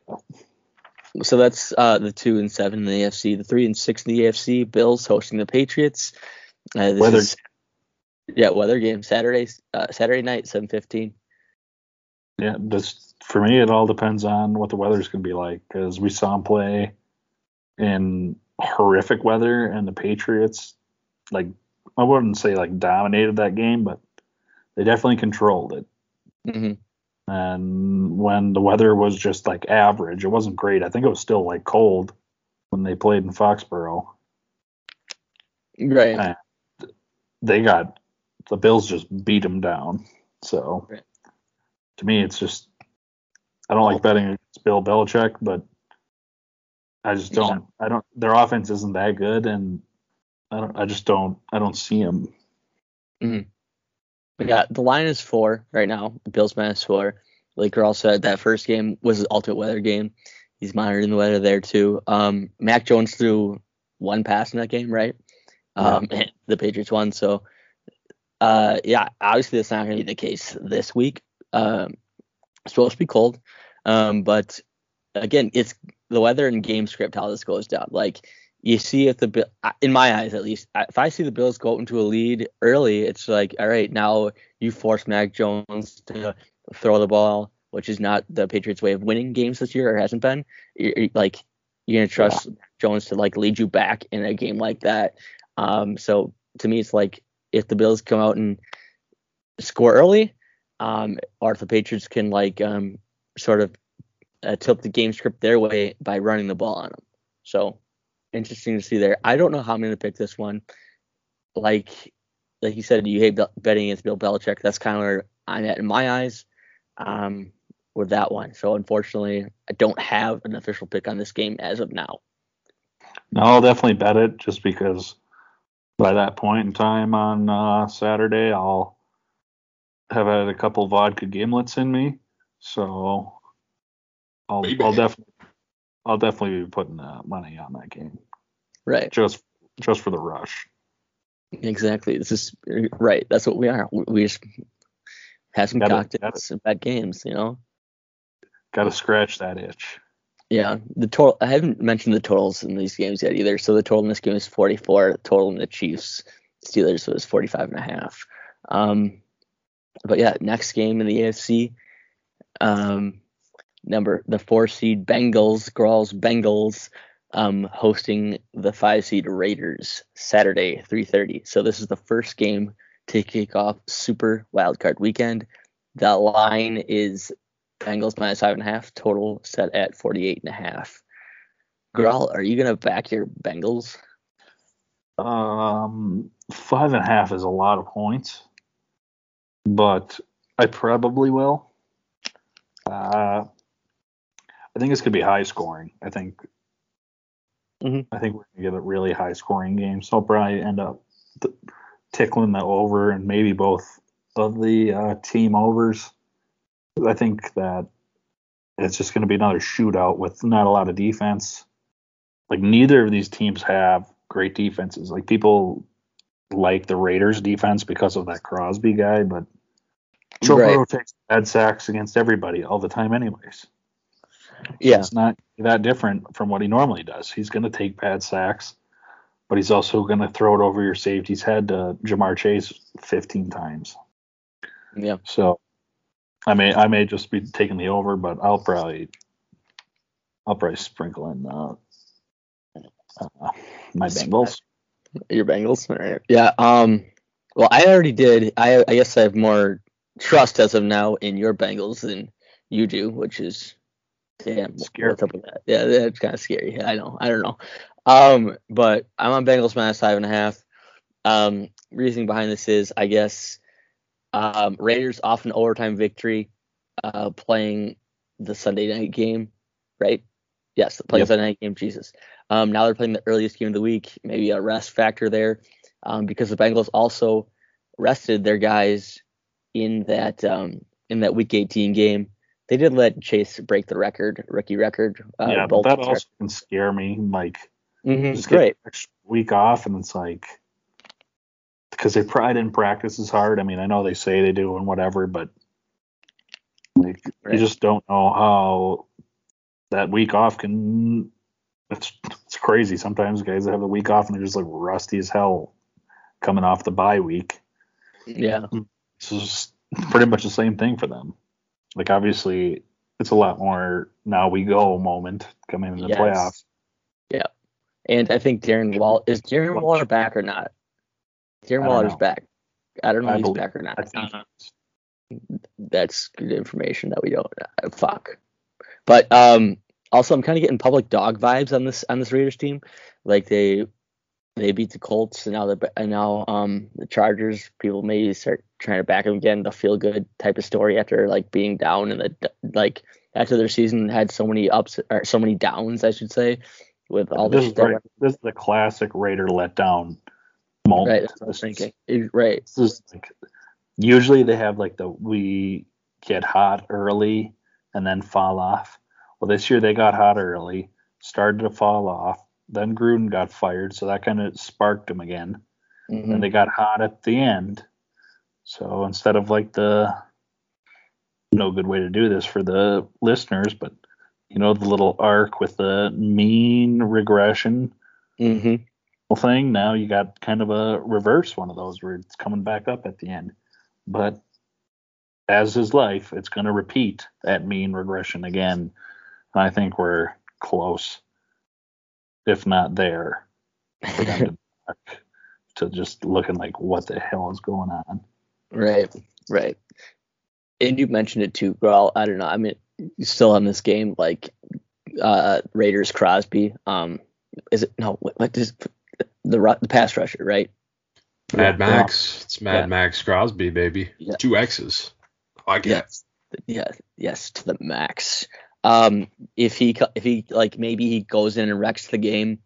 So that's uh, the two and seven in the AFC. The three and six in the AFC. Bills hosting the Patriots. Uh, this Weather- is- yeah, weather game Saturday, uh, Saturday night, seven fifteen. Yeah, just for me, it all depends on what the weather's going to be like because we saw him play in horrific weather, and the Patriots, like, I wouldn't say like dominated that game, but they definitely controlled it. Mm-hmm. And when the weather was just like average, it wasn't great. I think it was still like cold when they played in Foxborough. Right. Uh, They got the Bills just beat them down. So Right. to me, it's just I don't like betting against Bill Belichick, but I just don't. I don't. Their offense isn't that good, and I don't. I just don't. I don't see him. We got the line is four right now. The Bills minus four. Like Earl said, that first game was his ultimate weather game. He's monitoring the weather there too. Um, Mac Jones threw one pass in that game, right? Um, and the Patriots won. So, uh, yeah, obviously that's not going to be the case this week. Um, it's supposed to be cold, um, but again, it's the weather and game script how this goes down. Like you see if the Bill, in my eyes at least, if I see the Bills go into a lead early, it's like, all right, now you force Mac Jones to throw the ball, which is not the Patriots' way of winning games this year, or hasn't been. You're, like you're gonna trust Jones to like lead you back in a game like that. Um, so to me, it's like if the Bills come out and score early, um, or if the Patriots can like um, sort of uh, tilt the game script their way by running the ball on them. So interesting to see there. I don't know how I'm going to pick this one. Like like you said, you hate Bel- betting against Bill Belichick. That's kind of where I'm at in my eyes um, with that one. So unfortunately, I don't have an official pick on this game as of now. No, I'll definitely bet it just because by that point in time on uh, Saturday, I'll have had a couple vodka gimlets in me. So I'll, I'll definitely, I'll definitely be putting uh, money on that game Right. just, just for the rush. Exactly. This is right. That's what we are. We- We just have some Gotta- cocktails and bad games, you know. Got to scratch that itch. Yeah, the total. I haven't mentioned the totals in these games yet either. So the total in this game is 44. The total in the Chiefs Steelers was 45 and a half. Um, but yeah, next game in the AFC, um, number the four seed Bengals, Gralls Bengals, um, hosting the five seed Raiders Saturday 3:30. So this is the first game to kick off Super Wildcard Weekend. The line is Bengals minus five and a half, total set at 48 and a half. Grawl, are you gonna back your Bengals? Um, five and a half is a lot of points, but I probably will. Uh, I think it's gonna be high scoring. I think. Mhm. I think we're gonna get a really high scoring game, so I'll probably end up t- tickling the over and maybe both of the uh, team overs. I think that it's just gonna be another shootout with not a lot of defense. Like neither of these teams have great defenses. Like people like the Raiders defense because of that Crosby guy, but Joe Right. Takes bad sacks against everybody all the time, anyways. Yeah, It's not that different from what he normally does. He's going to take bad sacks, but he's also going to throw it over your safety's head to Ja'Marr Chase 15 times. yeah. So I may I may just be taking the over, but I'll probably I'll probably sprinkle in uh, uh, my Bengals. Your Bengals. All right. Yeah. Um. Well, I already did. I I guess I have more trust as of now in your Bengals than you do, which is damn. Scary. What's up with that? Yeah, that's kind of scary. I know. I don't know. Um. But I'm on Bengals minus five and a half. Um. Reasoning behind this is, I guess, um, Raiders off an overtime victory, uh, playing the Sunday night game, right? Yes, playing Yep. Sunday night game. Jesus. Um, now they're playing the earliest game of the week. Maybe a rest factor there. um, because the Bengals also rested their guys in that um, in that Week 18 game. They did let Chase break the record, rookie record. Uh, yeah, but that also can scare me. Like, mm-hmm, just get week off, and it's like because they probably didn't practice as hard. I mean, I know they say they do and whatever, but like right. you just don't know how that week off can. It's it's crazy. Sometimes guys have a week off and they're just like rusty as hell coming off the bye week. Yeah. This is pretty much the same thing for them. Like obviously it's a lot more now we go moment coming in the yes. playoffs. Yeah. And I think Darren Wall is Darren Waller back or not? Darren Waller's back. I don't know if he's back or not. That's good information that we don't uh, fuck. But um also I'm kind of getting public dog vibes on this on this Raiders team. Like they they beat the Colts, and now the and now um the Chargers. People maybe start trying to back them again. The feel good type of story after like being down and the like after their season had so many ups or so many downs, I should say, with all this. Is right. This is the classic Raider letdown moment. Right, that's what I was thinking. Right. This is like usually they have like the we get hot early and then fall off. Well, this year they got hot early, started to fall off, then Gruden got fired, so that kind of sparked him again. Mm-hmm. And they got hot at the end. So instead of like the no good way to do this for the listeners, but you know the little arc with the mean regression mm-hmm. thing. Now you got kind of a reverse one of those where it's coming back up at the end. But as is life, it's going to repeat that mean regression again. And I think we're close if not there, for them to, to just looking like what the hell is going on. Right, right. And you mentioned it too, bro. I don't know. I mean, still on this game, like uh Raiders Crosby. Um, is it no? What, what is the the pass rusher, right? Mad Max. It's Mad yeah. Max Crosby, baby. Yeah. Two X's. I get. Yes. yes, yes, to the max. Um, if he if he like maybe he goes in and wrecks the game,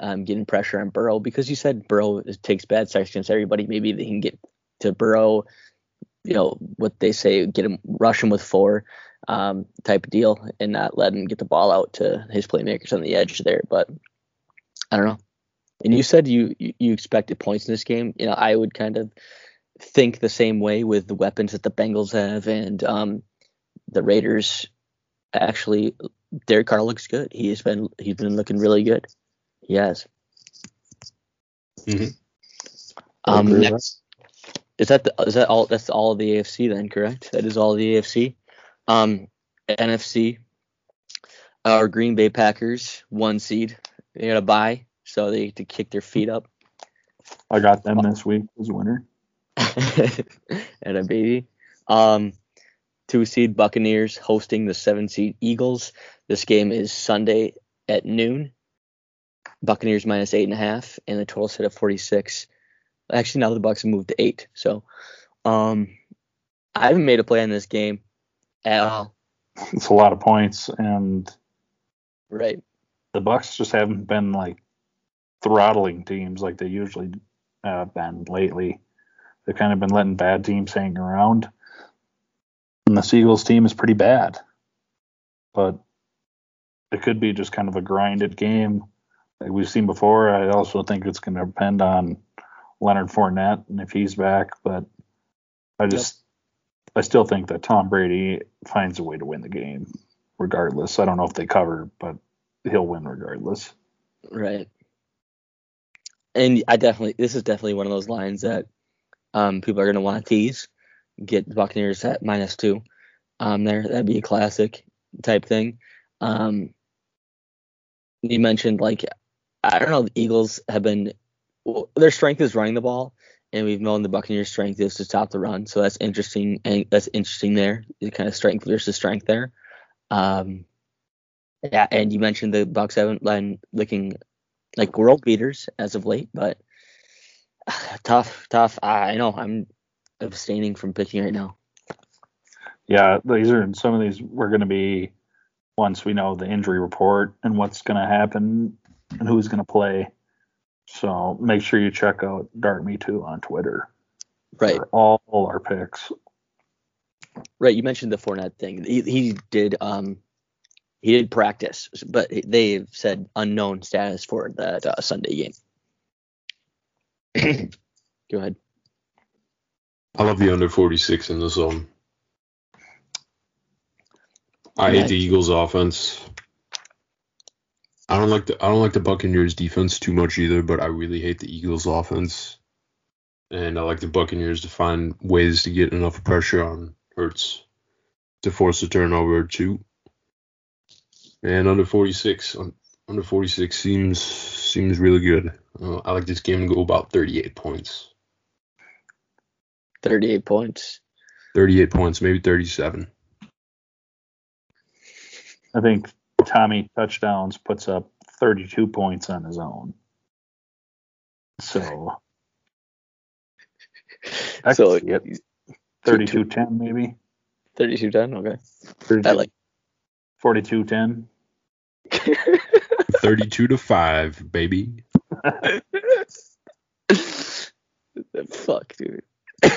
um, getting pressure on Burrow because you said Burrow takes bad starts against everybody. Maybe they can get to Burrow, you know what they say, get him rush him with four, um, type of deal, and not let him get the ball out to his playmakers on the edge there. But I don't know. And you said you you expected points in this game. You know, I would kind of think the same way with the weapons that the Bengals have and um, the Raiders actually Derek Carr looks good. He has been he's been looking really good. He has. Mm-hmm. Um, next, is that the, is that all? That's all the AFC then, correct? That is all the AFC. Um, NFC. Our Green Bay Packers one seed. They got a bye, so they get to kick their feet up. I got them this week as winner. and a baby. Um, two seed Buccaneers hosting the seven seed Eagles. This game is Sunday at noon. Buccaneers minus eight and a half, and the total set at 46. Actually, now the Bucks have moved to eight. So, um, I haven't made a play on this game at all. It's a lot of points, and right, the Bucks just haven't been like throttling teams like they usually have been lately. They've kind of been letting bad teams hang around and the Seagulls team is pretty bad. But it could be just kind of a grinded game like we've seen before. I also think it's going to depend on Leonard Fournette and if he's back. But I just, yep. I still think that Tom Brady finds a way to win the game regardless. I don't know if they cover, but he'll win regardless. Right. And I definitely, this is definitely one of those lines that um, people are going to want to tease get the Buccaneers at minus two um, there. That'd be a classic type thing. Um, you mentioned like I don't know, the Eagles have been well, their strength is running the ball, and we've known the Buccaneers' strength is to stop the run. So that's interesting, and that's interesting there. The kind of strength versus strength there. Um, yeah, and you mentioned the Bucks haven't been looking like world beaters as of late, but tough, tough. I know I'm abstaining from picking right now. Yeah, these are some of these we're going to be once we know the injury report and what's going to happen and who's going to play. So make sure you check out Dart Me Too on Twitter Right, for all our picks. right. You mentioned the Fournette thing. He, he did um he did practice, but they've said unknown status for that uh, Sunday game. Go ahead. I love the under 46 in the zone. I hate the Eagles offense. I don't like the I don't like the Buccaneers defense too much either, but I really hate the Eagles offense. And I like the Buccaneers to find ways to get enough pressure on Hurts to force a turnover or two. And under 46, under 46 seems seems really good. Uh, I like this game to go about 38 points. 38 points. 38 points, maybe 37. I think Tommy touchdowns puts up 32 points on his own. So I so could see 32 10 maybe. 32 10. Okay. 32, I like 42 10. 32 to 5, baby. Fuck, dude.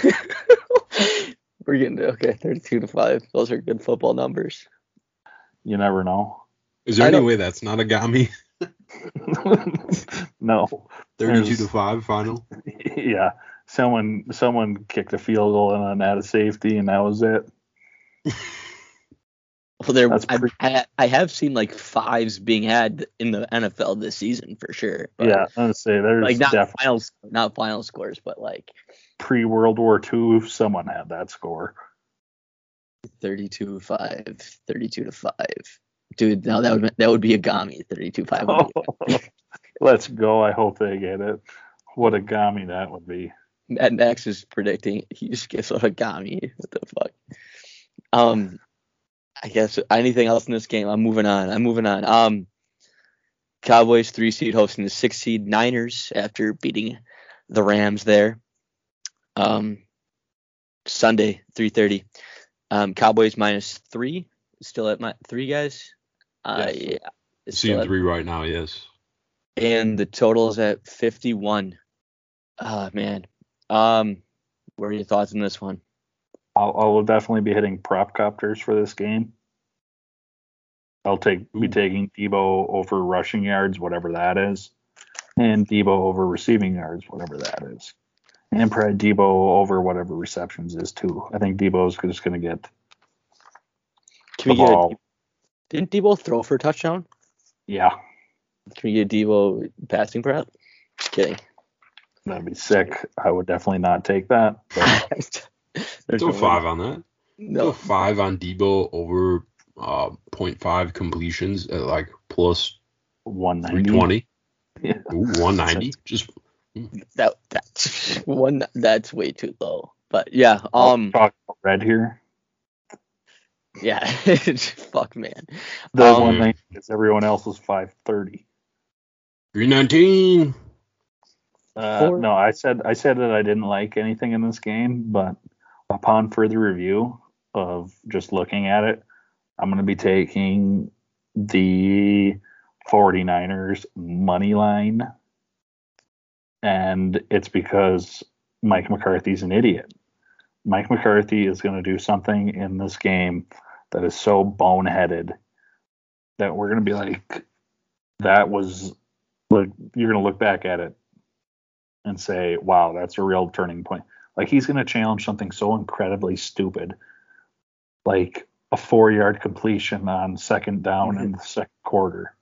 We're getting to okay, 32 to 5. Those are good football numbers. You never know. Is there I any don't- way that's not a Gami? no. 32 There's- to 5 final? Yeah. Someone someone kicked a field goal and then had a safety and that was it. Well, there, I, pretty- I, I have seen like fives being had in the NFL this season for sure. but, yeah, I'm gonna say there's Like not definitely final, not final scores, but like pre World War II someone had that score. 32 5, 32 to 5. Dude, now that would that would be a Gami 32 5. Let's go. I hope they get it. What a gummy that would be. Mad Max is predicting he just gets a Gami. What the fuck? Um, I guess anything else in this game? I'm moving on. I'm moving on. Um, Cowboys three seed hosting the six seed Niners after beating the Rams there. Um, Sunday 3:30. Um, Cowboys minus three. Still at my three guys. Uh, Yes. yeah. it's still Seeing 3 right now, yes. and the total is at 51. Ah man. Um, what are your thoughts on this one? I'll, I'll definitely be hitting prop copters for this game. I'll take be taking Debo over rushing yards, whatever that is, and Debo over receiving yards, whatever that is, and probably Debo over whatever receptions is too. I think Debo's just going to get Can the we get a, ball. didn't Debo throw for a touchdown? Yeah, Can we get Debo passing prop? Kidding. that'd be sick. I would definitely not take that. But There's Go no 5 on that. Go No. 5 on Debo over uh 0.5 completions at like plus 190. 320. Yeah. Ooh, 190. Just That that's one that's way too low. But yeah, I'll um talk about red here. yeah. Fuck man. The Um, 190 is everyone else was 530. 319. Uh, Four- no, I said I said that I didn't like anything in this game, but upon further review of just looking at it, I'm going to be taking the 49ers money line, and it's because Mike McCarthy's an idiot. Mike McCarthy is going to do something in this game that is so boneheaded that we're going to be like, that was like you're going to look back at it and say, wow, that's a real turning point. Like he's going to challenge something so incredibly stupid, like a four yard completion on second down in mm-hmm. the second quarter.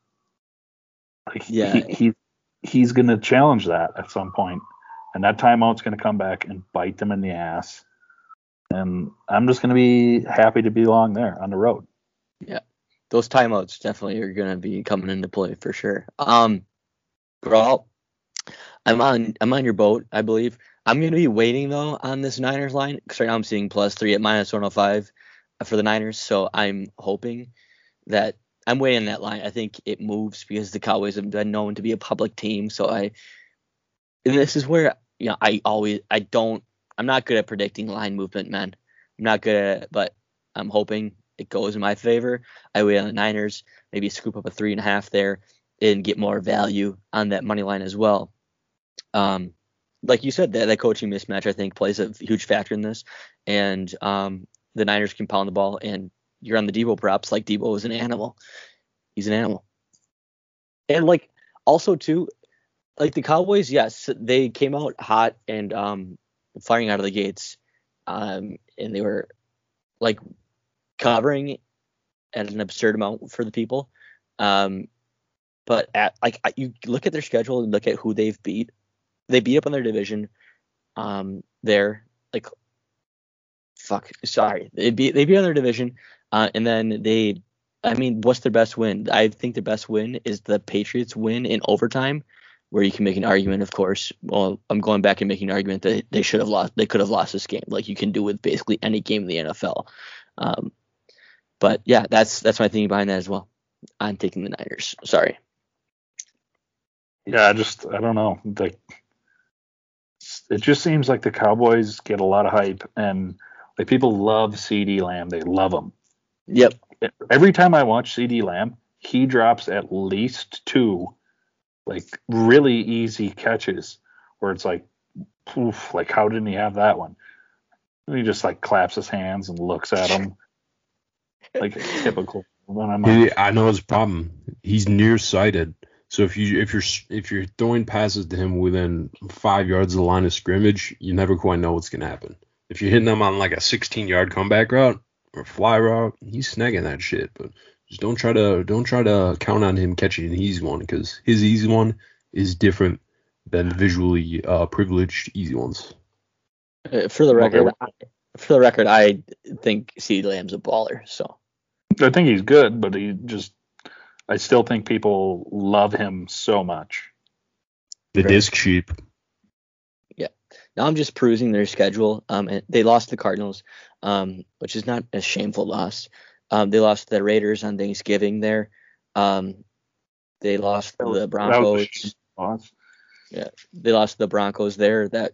Like Yeah. he, he he's going to challenge that at some point, and that timeout's going to come back and bite them in the ass. And I'm just going to be happy to belong there on the road. Yeah, those timeouts definitely are gonna be coming into play for sure. Um Brawl, I'm on I'm on your boat, I believe. I'm gonna be waiting though on this Niners line because right now I'm seeing plus three at minus 105 for the Niners. So I'm hoping that I'm waiting that line. I think it moves because the Cowboys have been known to be a public team. So I and this is where you know I always I don't I'm not good at predicting line movement, man. I'm not good at it, but I'm hoping it goes in my favor. I wait on the Niners, maybe scoop up a three and a half there and get more value on that money line as well. Um, like you said, that, that coaching mismatch I think plays a huge factor in this, and um, the Niners can pound the ball, and you're on the Debo props like Debo is an animal. He's an animal, and like also too, like the Cowboys, yes, they came out hot and um, firing out of the gates, um, and they were like covering at an absurd amount for the people. Um, but at like you look at their schedule and look at who they've beat. They beat up on their division. Um, there like fuck, sorry, they beat they beat on their division, uh, and then they. I mean, what's their best win? I think their best win is the Patriots win in overtime, where you can make an argument, of course. Well, I'm going back and making an argument that they should have lost. They could have lost this game, like you can do with basically any game in the NFL. Um, but yeah, that's that's my thinking behind that as well. I'm taking the Niners. Sorry. Yeah, I just I don't know. Like it just seems like the Cowboys get a lot of hype and like people love CeeDee Lamb. They love him. Yep. Every time I watch CeeDee Lamb, he drops at least two like really easy catches where it's like poof, like how didn't he have that one? And he just like claps his hands and looks at him. like typical. When I'm He- I know his problem. He's nearsighted. So if you if you're if you're throwing passes to him within five yards of the line of scrimmage, you never quite know what's gonna happen. If you're hitting him on like a 16 yard comeback route or fly route, he's snagging that shit. But just don't try to don't try to count on him catching an easy one because his easy one is different than visually uh, privileged easy ones. Uh, For the Okay. record, I, for the record, I think CeeDee Lamb's a baller. So I think he's good, but he just I still think people love him so much. The Right. disc sheep. Now I'm just perusing their schedule. Um, and they lost the Cardinals, um, which is not a shameful loss. Um, they lost the Raiders on Thanksgiving there. Um, they lost was- the that was a Broncos. loss. They lost the Broncos there. That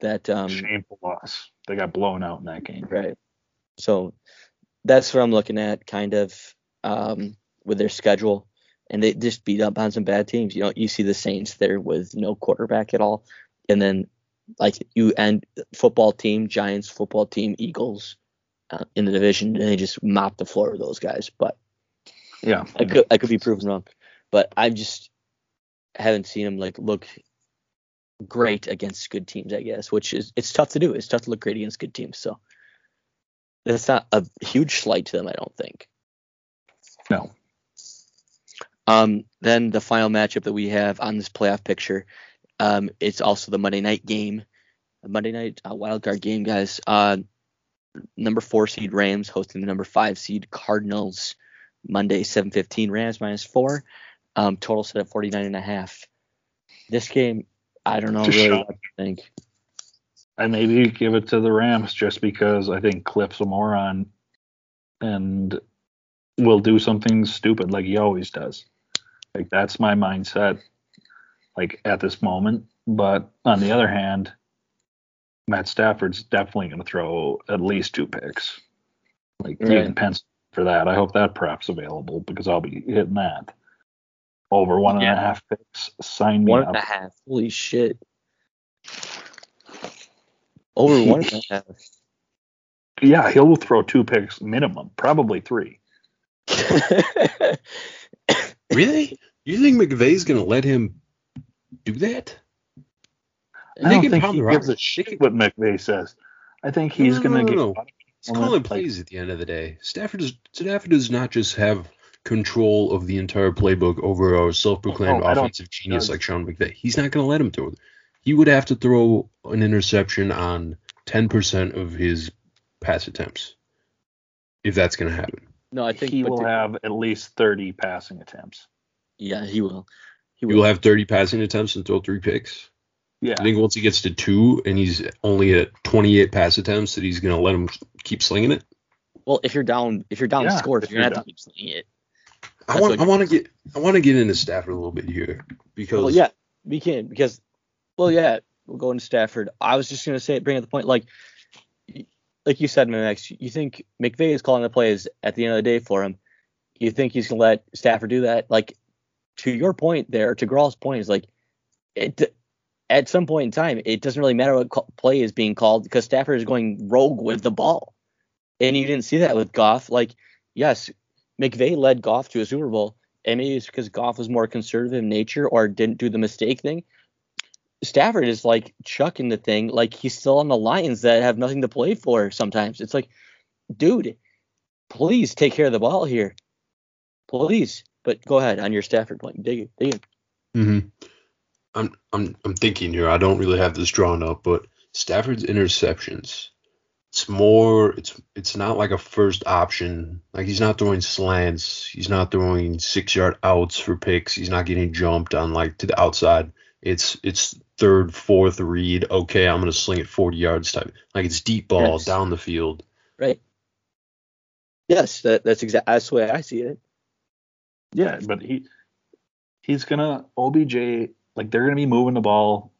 that um, shameful loss. They got blown out in that game. Right. So that's what I'm looking at, kind of, um, with their schedule. And they just beat up on some bad teams. You know, you see the Saints there with no quarterback at all. And then, like, you and football team, Giants football team, Eagles uh, in the division, and they just mop the floor with those guys. But Yeah. I could, I could be proven wrong. But I just haven't seen them, like, look great against good teams, I guess, which is, it's tough to do. It's tough to look great against good teams. So that's not a huge slight to them, I don't think. No. Um, then the final matchup that we have on this playoff picture, um, it's also the Monday night game, Monday night uh, wild card game, guys. Uh, number four seed Rams hosting the number five seed Cardinals. Monday 7:15 Rams minus four. Um, total set at 49 and a half. This game, I don't know really what to think. I maybe give it to the Rams just because I think Cliff's a moron and will do something stupid like he always does. Like that's my mindset like at this moment. But on the other hand, Matt Stafford's definitely gonna throw at least two picks. Like you Right. can pencil for that. I hope that prep's available because I'll be hitting that. Over one and a half Yeah. picks. Sign me One up. and a half. Holy shit. Over one and a half. Yeah, he'll throw two picks minimum, probably three. Really? You think McVay's gonna let him do that? I They don't think he the gives a shit what McVay says. I think he's No, going to no, get. no, no. It's Well, calling like- plays at the end of the day. Stafford does Stafford does not just have control of the entire playbook over a self-proclaimed Oh, offensive genius like Sean McVay. He's not going to let him throw it. He would have to throw an interception on 10% of his pass attempts if that's going to happen. no, I think he will the- have at least 30 passing attempts. Yeah, he will. He He will have 30 passing attempts and throw three picks. Yeah. I think once he gets to two and he's only at 28 pass attempts, that he's going to let him keep slinging it. Well, if you're down, if you're down Yeah, scores, if you're gonna you're have to keep slinging it. I want I want to get I want to get into Stafford a little bit here because Well, yeah, we can because, well, yeah, we'll go into Stafford. I was just gonna say, bring up the point, like, like you said, Max, you think McVay is calling the plays at the end of the day for him? You think he's gonna let Stafford do that? Like, to your point there, to Grawl's point is like, it at some point in time, it doesn't really matter what play is being called because Stafford is going rogue with the ball. And you didn't see that with Goff. Like, yes, McVay led Goff to a Super Bowl, and maybe it's because Goff was more conservative in nature or didn't do the mistake thing. Stafford is like chucking the thing like he's still on the Lions that have nothing to play for sometimes. It's like, dude, please take care of the ball here. Please. But go ahead on your Stafford point. Dig it. Dig it. Mm-hmm. I'm I'm I'm thinking here. I don't really have this drawn up, but Stafford's interceptions. It's more. It's it's not like a first option. Like he's not throwing slants. He's not throwing six yard outs for picks. He's not getting jumped on like to the outside. It's it's third, fourth read. Okay, I'm gonna sling it 40 yards type. Like it's deep ball Yes. down the field. Right. Yes, that, that's exactly that's the way I see it. Yeah, but he he's gonna OBJ like they're gonna be moving the ball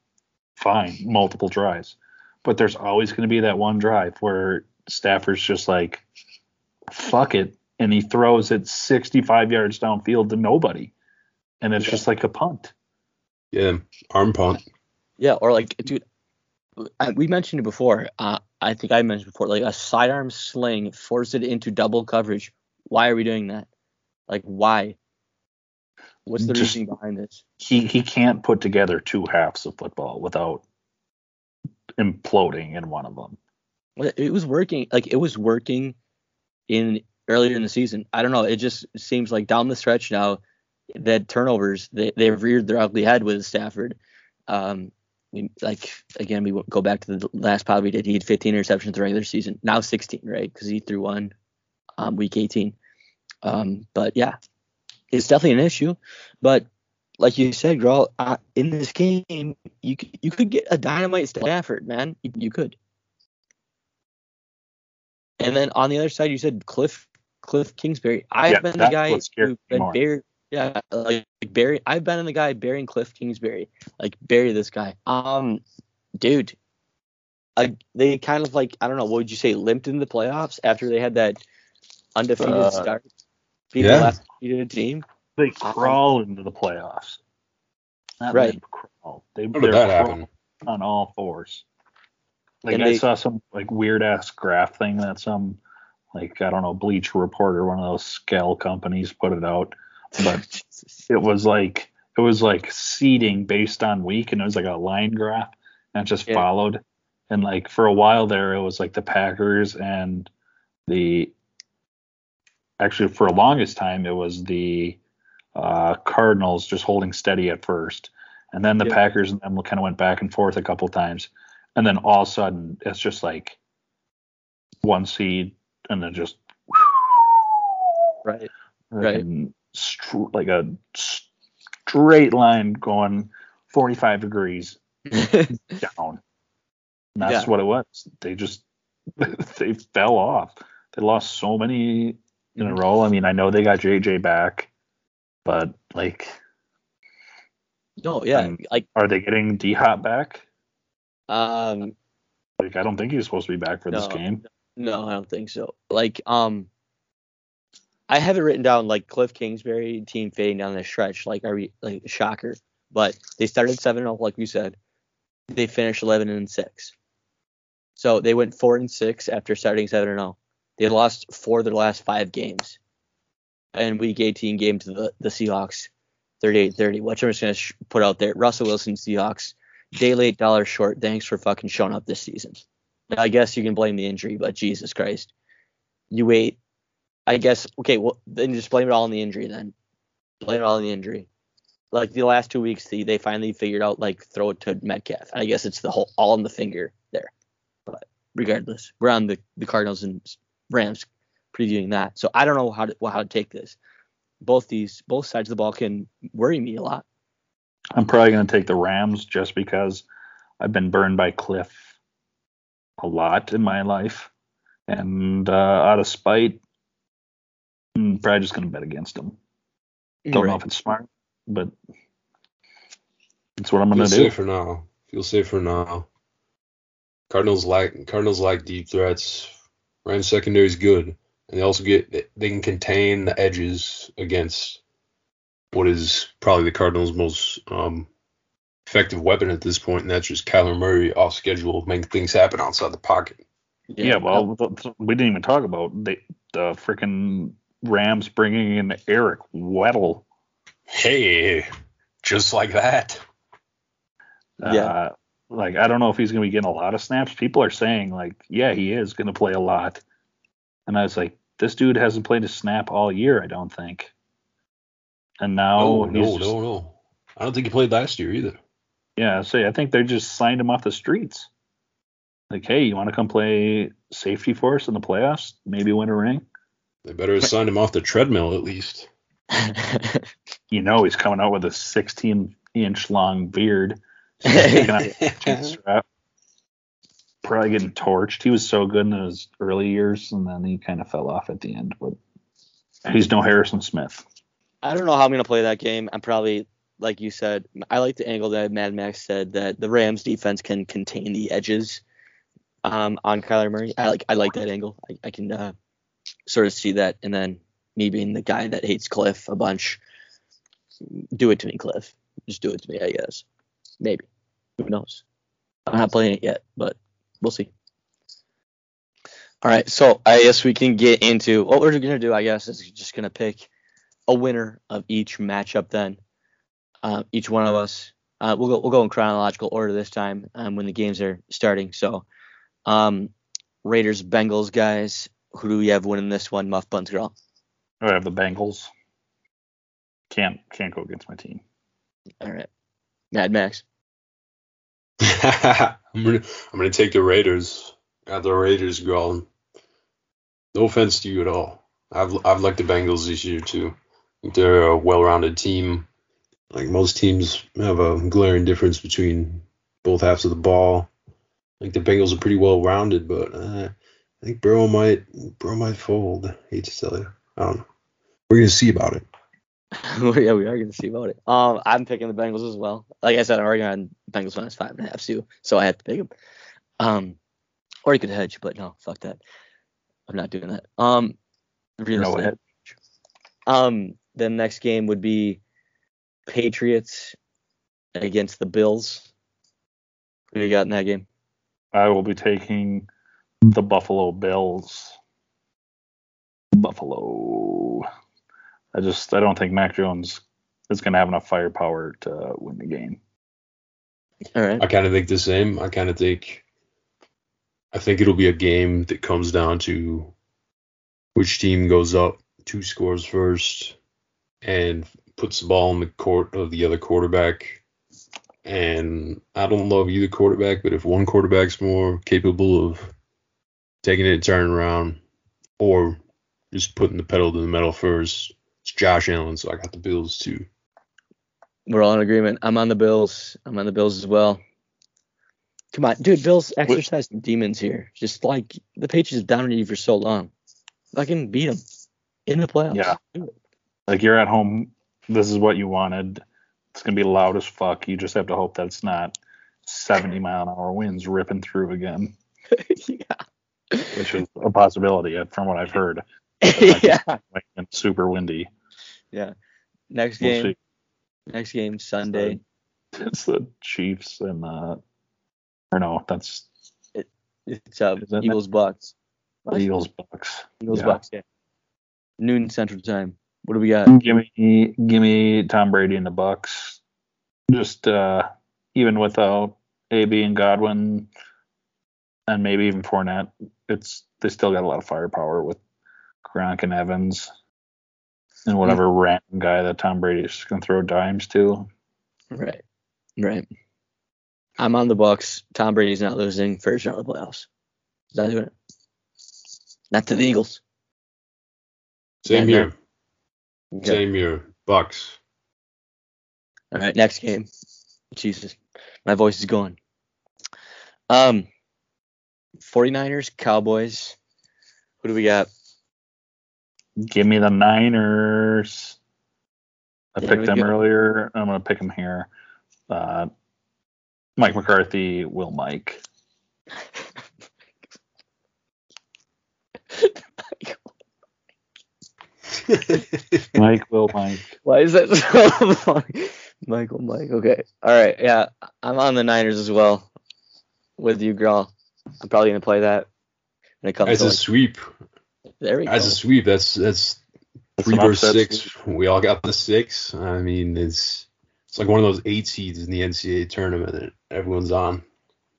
fine multiple drives, but there's always gonna be that one drive where Stafford's just like fuck it, and he throws it 65 yards downfield to nobody, and it's Yeah. just like a punt. Yeah, arm punt. Yeah, or like, dude, I, we mentioned it before. Uh, I think I mentioned before, like a sidearm sling, force it into double coverage. Why are we doing that? Like, why? What's the Just- reasoning behind this? He he can't put together two halves of football without imploding in one of them. It was working. Like, it was working in earlier in the season. I don't know. It just seems like down the stretch now that turnovers they they've reared their ugly head with Stafford. Um, we, like again, we go back to the last pod we did. He had 15 interceptions the regular season. Now 16, right? Because he threw one um, week 18. Um, but yeah, it's definitely an issue. But like you said, Grawl, uh, in this game, you could, you could get a dynamite Stafford, man. You, you could. And then on the other side, you said Cliff Cliff Kingsbury. I've Yeah, been the guy who's been buried. Yeah, like Barry. I've been the guy burying Cliff Kingsbury. Like bury this guy. Um, dude. Uh, they kind of like I don't know. What would you say? Limped in the playoffs after they had that undefeated Uh, start. Beat yeah. the last undefeated team. They Um, crawl into the playoffs. Not Right. limp, crawl. They, How did that happen? on all fours. Like And I they- saw some like weird ass graph thing that some like I don't know Bleacher Reporter, one of those scale companies, put it out. But it was like it was like seeding based on week, and it was like a line graph, and it just Yeah. followed. And like for a while there, it was like the Packers and the actually for the longest time it was the uh, Cardinals just holding steady at first, and then the Yeah. Packers and them kind of went back and forth a couple times, and then all of a sudden it's just like one seed, and then just right. like, Right. str- like a straight line going 45 degrees down. And that's Yeah. what it was. They just they fell off. They lost so many in a row. I mean, I know they got JJ back, but like, no, yeah, Um, like are they getting D Hop back? um, Like, I don't think he's supposed to be back for this game. No, I don't think so. Like, um, I have it written down like Cliff Kingsbury team fading down the stretch. Like, are we like shocker? But they started seven zero, like you said. They finished eleven and six. So they went four and six after starting seven and zero. They lost four of their last five games. And week 18 game to the, the Seahawks, 38-30, which I'm just gonna sh- put out there. Russell Wilson Seahawks, day late, dollar short. Thanks for fucking showing up this season. I guess you can blame the injury, but Jesus Christ. You wait. I guess okay, well then just blame it all on the injury then. Blame it all on the injury. Like the last two weeks they, they finally figured out like throw it to Metcalf. I guess it's the whole all on the finger there. But regardless, we're on the, the Cardinals and Rams previewing that. So I don't know how to how to take this. Both these both sides of the ball can worry me a lot. I'm probably going to take the Rams just because I've been burned by Cliff a lot in my life. And uh, out of spite, I'm probably just going to bet against them. Don't know if it's smart, but it's what I'm going to do. For now. Feel safer now. Cardinals like Cardinals like deep threats. Rams secondary is good, and they also get they can contain the edges against what is probably the Cardinals' most um, effective weapon at this point, and that's just Kyler Murray off schedule, making things happen outside the pocket. Yeah, well, th- th- we didn't even talk about the the freaking Rams bringing in Eric Weddle. Hey, just like that. Yeah. Uh, like I don't know if he's going to be getting a lot of snaps. People are saying like, yeah, he is going to play a lot. And I was like, this dude hasn't played a snap all year. I don't think. And now Oh he's no, just- no, no. I don't think he played last year either. yeah. Say I think they just signed him off the streets. Like, hey, you want to come play safety for us in the playoffs? Maybe win a ring. They better have signed him off the treadmill at least. You know he's coming out with a 16 inch long beard. Taking out the chin strap. Probably getting torched. He was so good in his early years, and then he kind of fell off at the end. But he's no Harrison Smith. I don't know how I'm gonna play that game. I'm probably like you said. I like the angle that Mad Max said that the Rams defense can contain the edges um, on Kyler Murray. I like I like that angle. I, I can uh, sort of see that. And then me being the guy that hates Cliff a bunch, do it to me, Cliff. Just do it to me, I guess. Maybe. Who knows? I'm not playing it yet, but we'll see. All right, so I guess we can get into what we're gonna do. I guess is just gonna pick a winner of each matchup. Then uh, each one of us, uh, we'll go we'll go in chronological order this time um, when the games are starting. So, um, Raiders Bengals guys, who do we have winning this one? Muff Buns Girl. I have the Bengals. Can't can't go against my team. All right, Mad Max. I'm gonna I'm gonna take the Raiders. Got the Raiders going. No offense to you at all. I've I've liked the Bengals this year too. They're a well-rounded team. Like most teams have a glaring difference between both halves of the ball. Like the Bengals are pretty well-rounded, but uh, I think Burrow might Burrow might fold. hate to tell you. I don't know. We're gonna see about it. yeah, we are going to see about it. Um, I'm picking the Bengals as well. Like I said, I'm already on Bengals minus five and a half too, so I had to pick them. Um, or you could hedge, but no, fuck that. I'm not doing that. Um, No. Um, the next game would be Patriots against the Bills. Who you got in that game? I will be taking the Buffalo Bills. Buffalo. I just I don't think Mac Jones is going to have enough firepower to win the game. All right. I kind of think the same. I kind of think, I think it'll be a game that comes down to which team goes up two scores first and puts the ball in the court of the other quarterback. And I don't love either quarterback, but if one quarterback's more capable of taking it and turning around, or just putting the pedal to the metal first, it's Josh Allen. So I got the Bills too. We're all in agreement. I'm on the Bills. I'm on the Bills as well. Come on, dude. Bills exercise some demons here. Just like the Patriots have dominated you for so long. Fucking beat them in the playoffs. Yeah. Like you're at home, this is what you wanted. It's going to be loud as fuck. You just have to hope that it's not 70 mile an hour winds ripping through again, yeah. which is a possibility uh, from what I've heard. yeah. It's super windy. Yeah. Next We'll game. Next game Sunday. It's the Chiefs and uh, or no, that's It's uh, Eagles Bucks. the Eagles Bucks. Eagles Yeah. Bucks. Yeah. Noon Central Time. What do we got? Give me, give me Tom Brady and the Bucks. Just uh, even without AB and Godwin, and maybe even Fournette, it's they still got a lot of firepower with Gronk and Evans, and whatever random guy that Tom Brady's just gonna throw dimes to. Right. Right. I'm on the Bucks. Tom Brady's not losing first round of the playoffs. He's not doing it. Not to the Eagles. Same Yeah, here. Okay. Same here. Bucks. All right, next game. Jesus, my voice is going. Um, 49ers, Cowboys. Who do we got? Give me the Niners. I There picked them go. earlier. I'm gonna pick them here. Uh, Mike McCarthy will Mike. Mike will Mike. Why is that so funny? Michael, Mike. Okay. All right. Yeah, I'm on the Niners as well. With you, girl. I'm probably gonna play that when it comes As to a like, sweep, there we as go. a sweep, that's that's That's three an versus upset six. We all got the six. I mean, it's it's like one of those eight seeds in the NCAA tournament that everyone's on.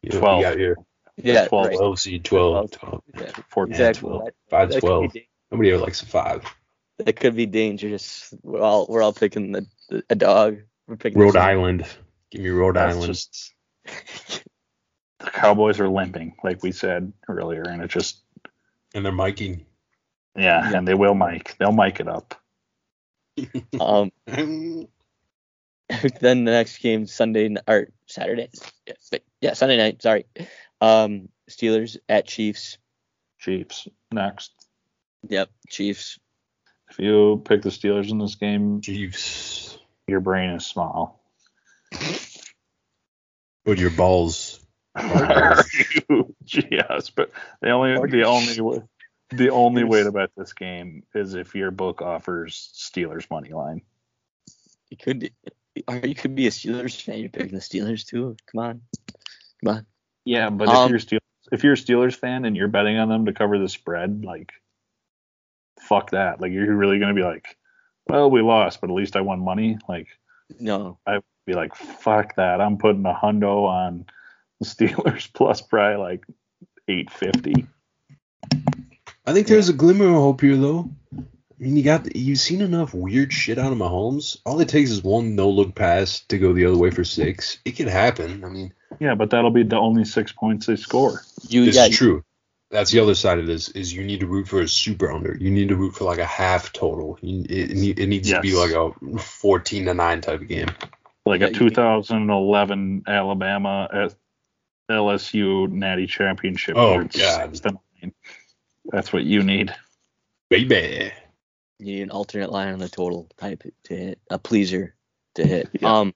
You know, Twelve. You got your yeah, 12, right. 12 seed, 12, 12. Yeah, 14. exactly. 12. Five that twelve. Nobody ever likes a five. That could be dangerous. We're all we're all picking the, the a dog. We're picking Rhode Island. Give me Rhode That's Island. just the Cowboys are limping, like we said earlier, and it just and they're miking. Yeah, Yeah. and they will mic. They'll mic it up. Um, then the next game Sunday or Saturday. Yeah, Sunday night. Sorry. Um, Steelers at Chiefs. Chiefs next. Yep, Chiefs. If you pick the Steelers in this game, Chiefs. your brain is small. But your balls. Are you? Yes, but the only the only way the only way to bet this game is if your book offers Steelers money line. You could. Or you could be a Steelers fan. You're picking the Steelers too. Come on, come on. Yeah, but Um, if you're Steel, if you're a Steelers fan and you're betting on them to cover the spread, like fuck that. Like you're really gonna be like, well, we lost, but at least I won money. Like No, I would be like, fuck that. I'm putting a hundo on the Steelers plus probably like eight fifty. I think there's a glimmer of hope here, though. I mean, you got you've seen enough weird shit out of Mahomes. All it takes is one no look pass to go the other way for six. It could happen. I mean, Yeah, but that'll be the only six points they score. you this yeah, is true. That's the other side of this is you need to root for a super under. You need to root for like a half total. You, it, it need- it needs to be like a 14 to nine type of game. Like a 2011 Alabama at LSU Natty Championship. Oh, God. Six to nine. That's what you need. Baby. you need an alternate line on the total type to hit a pleaser to hit. Yeah. Um.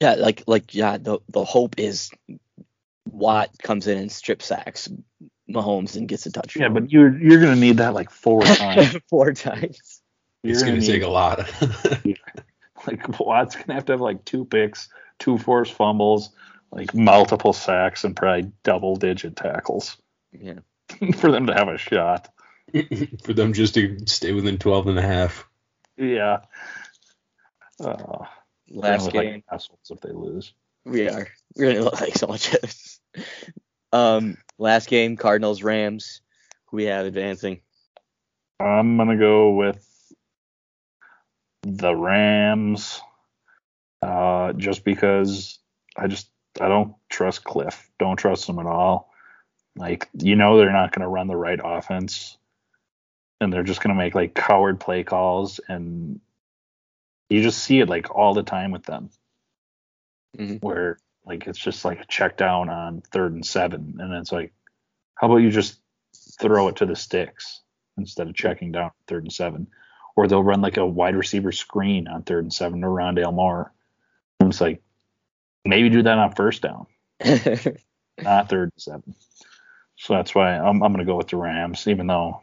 Yeah, like like yeah, the the hope is Watt comes in and strip sacks Mahomes and gets a touchdown. Yeah, but you're you're gonna need that like four times. four times. You're It's going to need- take a lot. like Watt's gonna have to have like two picks, two forced fumbles, like multiple sacks, and probably double digit tackles Yeah. for them to have a shot. for them just to stay within 12 and a half. Yeah. Uh, Last game. like assholes if they lose. We are. We're gonna look like so much. um, last game, Cardinals Rams. Who we have advancing? I'm gonna go with the Rams, uh, just because I just I don't trust Cliff. Don't trust him at all. Like you know they're not gonna run the right offense, and they're just gonna make like coward play calls, and you just see it like all the time with them, Mhm. where like it's just like a check down on third and seven, and it's like, how about you just throw it to the sticks instead of checking down third and seven. Or they'll run like a wide receiver screen on third and seven to Rondale Moore. And it's like maybe do that on first down, not third and seven. So that's why I'm I'm gonna go with the Rams, even though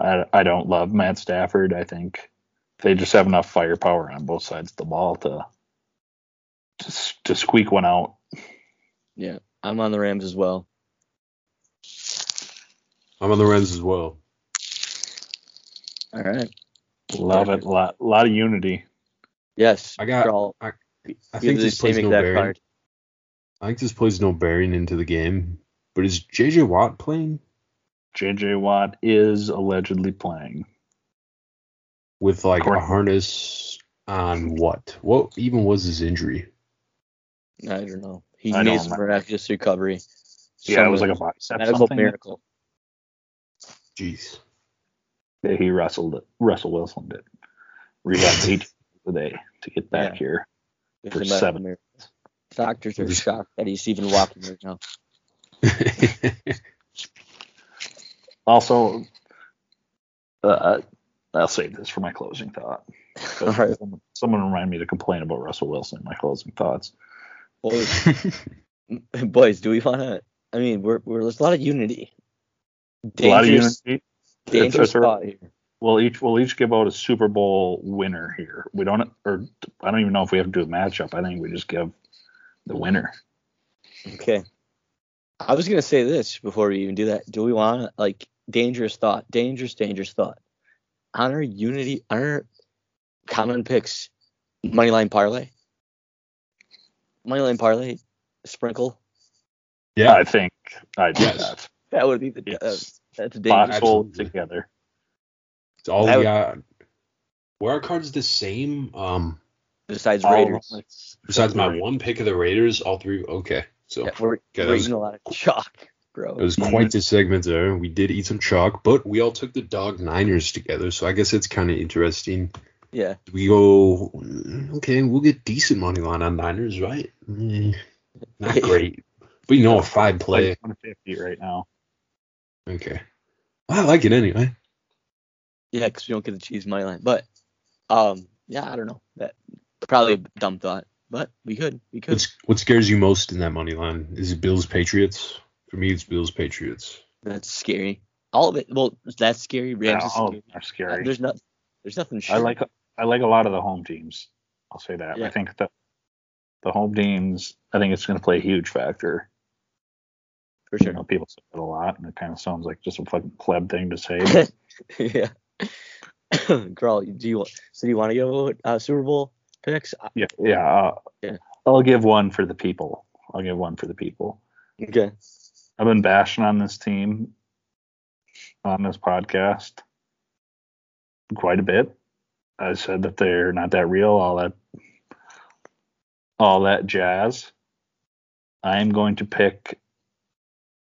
I I don't love Matt Stafford. I think they just have enough firepower on both sides of the ball to to, to squeak one out. yeah, I'm on the Rams as well. I'm on the Rams as well. All right. Love it. Lot a lot of unity. Yes. I got- all- I we have think this plays no bearing. card. I think this plays no bearing into the game. But is JJ Watt playing JJ Watt is allegedly playing. with like a harness on what? What even was his injury? I don't know. He I made don't some remember. miraculous recovery. Yeah, it was like a bicep medical something. miracle. Jeez. Yeah, he wrestled it. Russell Wilson did. Rehab eight today to get back Yeah. here. It For was a medical seven. miracle. Doctors are shocked that he's even walking right now. Also, uh, I'll save this for my closing thought. All right. Someone, someone remind me to complain about Russell Wilson my closing thoughts. Boys, boys, do we want to? I mean, we're, we're there's a lot of unity. A lot of unity. Dangerous spot here. we'll each we'll each give out a Super Bowl winner here. We don't, or I don't even know if we have to do a matchup. I think we just give the winner. Okay. I was gonna say this before we even do that. Do we want like dangerous thought, dangerous, dangerous thought? Honor unity, honor common picks, moneyline parlay, moneyline parlay, sprinkle. Yeah. I think I do Yes. that. That would be the Yes. uh, that's a dangerous. Foxhole Absolutely. together. It's all That we would- got. Were our cards the same? Um, Besides All- Raiders, besides my one pick of the Raiders, all three. Okay, so yeah, we're, that we're was- eating a lot of chalk, bro. it was quite the segment there. We did eat some chalk, but we all took the dog Niners together, so I guess it's kind of interesting. yeah, We go, mm, okay, we'll get decent money line on Niners, right? Mm, not great, but you know a five play. Like 150 right now. Okay, I like it anyway. yeah, because we don't get the cheese money line. But um, yeah, I don't know. That probably a dumb thought, but we could, we could. What's, what scares you most in that money line? Is it Bills Patriots? For me, it's Bills Patriots. That's scary. All of it. Well, that's scary. Rams Yeah, is all of scary. them are Uh, scary. There's not. There's nothing. I like I like a lot of the home teams. I'll say that. Yeah. I think that the home teams. I think it's going to play a huge factor. for sure. You know, people say it a lot, and it kind of sounds like just a fucking pleb thing to say. but yeah. Girl, do you so do you want to go uh, Super Bowl picks? Yeah, yeah, uh, Yeah. I'll give one for the people. I'll give one for the people. Okay. I've been bashing on this team on this podcast quite a bit. I said that they're not that real, all that all that jazz. I'm going to pick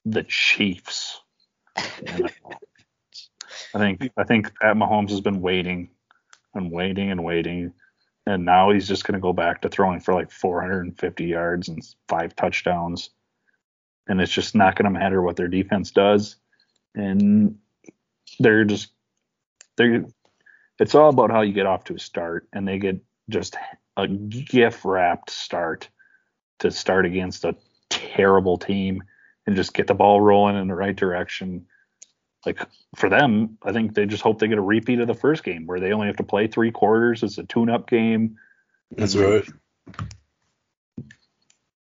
the Chiefs. I think I think Pat Mahomes has been waiting and waiting and waiting. And now he's just going to go back to throwing for like 450 yards and five touchdowns. And it's just not going to matter what their defense does. And they're just they're it's all about how you get off to a start. And they get just a gift wrapped start to start against a terrible team and just get the ball rolling in the right direction like for them i think they just hope they get a repeat of the first game where they only have to play three quarters it's a tune up game That's right.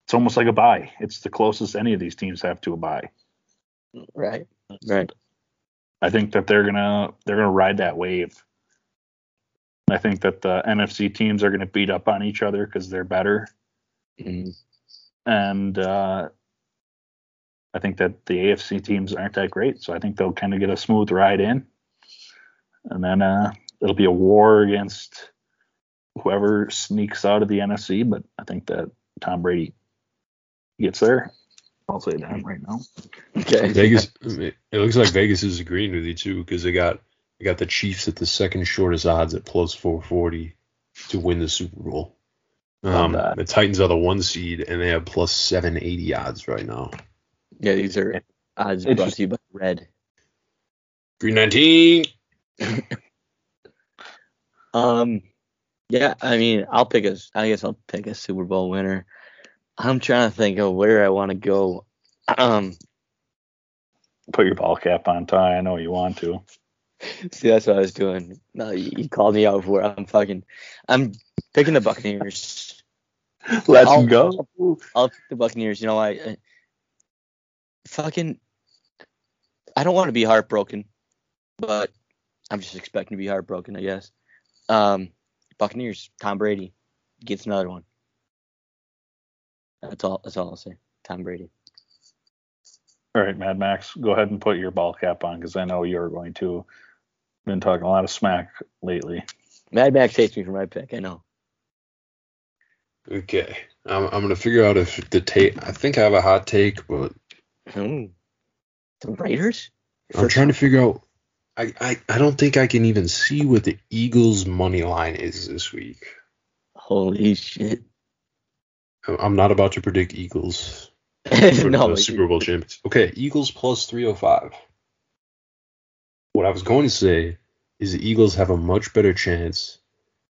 it's almost like a bye it's the closest any of these teams have to a bye Right. Right. I think that they're gonna they're gonna ride that wave. I think that the NFC teams are gonna beat up on each other because they're better, Mm. and uh, I think that the AFC teams aren't that great. So I think they'll kind of get a smooth ride in, and then uh, it'll be a war against whoever sneaks out of the NFC. But I think that Tom Brady gets there. I'll say that right now. Okay. Vegas. It looks like Vegas is agreeing with you too because they got they got the Chiefs at the second shortest odds at plus 440 to win the Super Bowl. Um, the Titans are the one seed and they have plus 780 odds right now. Yeah, these are odds It's brought to you by Red. 319. Um, yeah, I mean, I'll pick a. I guess I'll pick a Super Bowl winner. I'm trying to think of where I want to go. Um, Put your ball cap on, Ty. I know you want to. see, that's what I was doing. No, you, you called me out for it. I'm fucking. I'm picking the Buccaneers. Let's I'll- go. I'll pick the Buccaneers. You know, I, I fucking. I don't want to be heartbroken, but I'm just expecting to be heartbroken. I guess. Um, Buccaneers. Tom Brady gets another one. That's all. That's all I'll say. Tom Brady. All right, Mad Max, go ahead and put your ball cap on because I know you're going to. Been talking a lot of smack lately. Mad Max hates me for my pick. I know. Okay. I'm, I'm going to figure out if the take. I think I have a hot take, but Ooh. The Raiders? I'm trying to figure out. I, I, I don't think I can even see what the Eagles' money line is this week. Holy shit. I'm- I'm not about to predict Eagles for no, the Super Bowl champions. Okay, Eagles plus 305. What I was going to say is the Eagles have a much better chance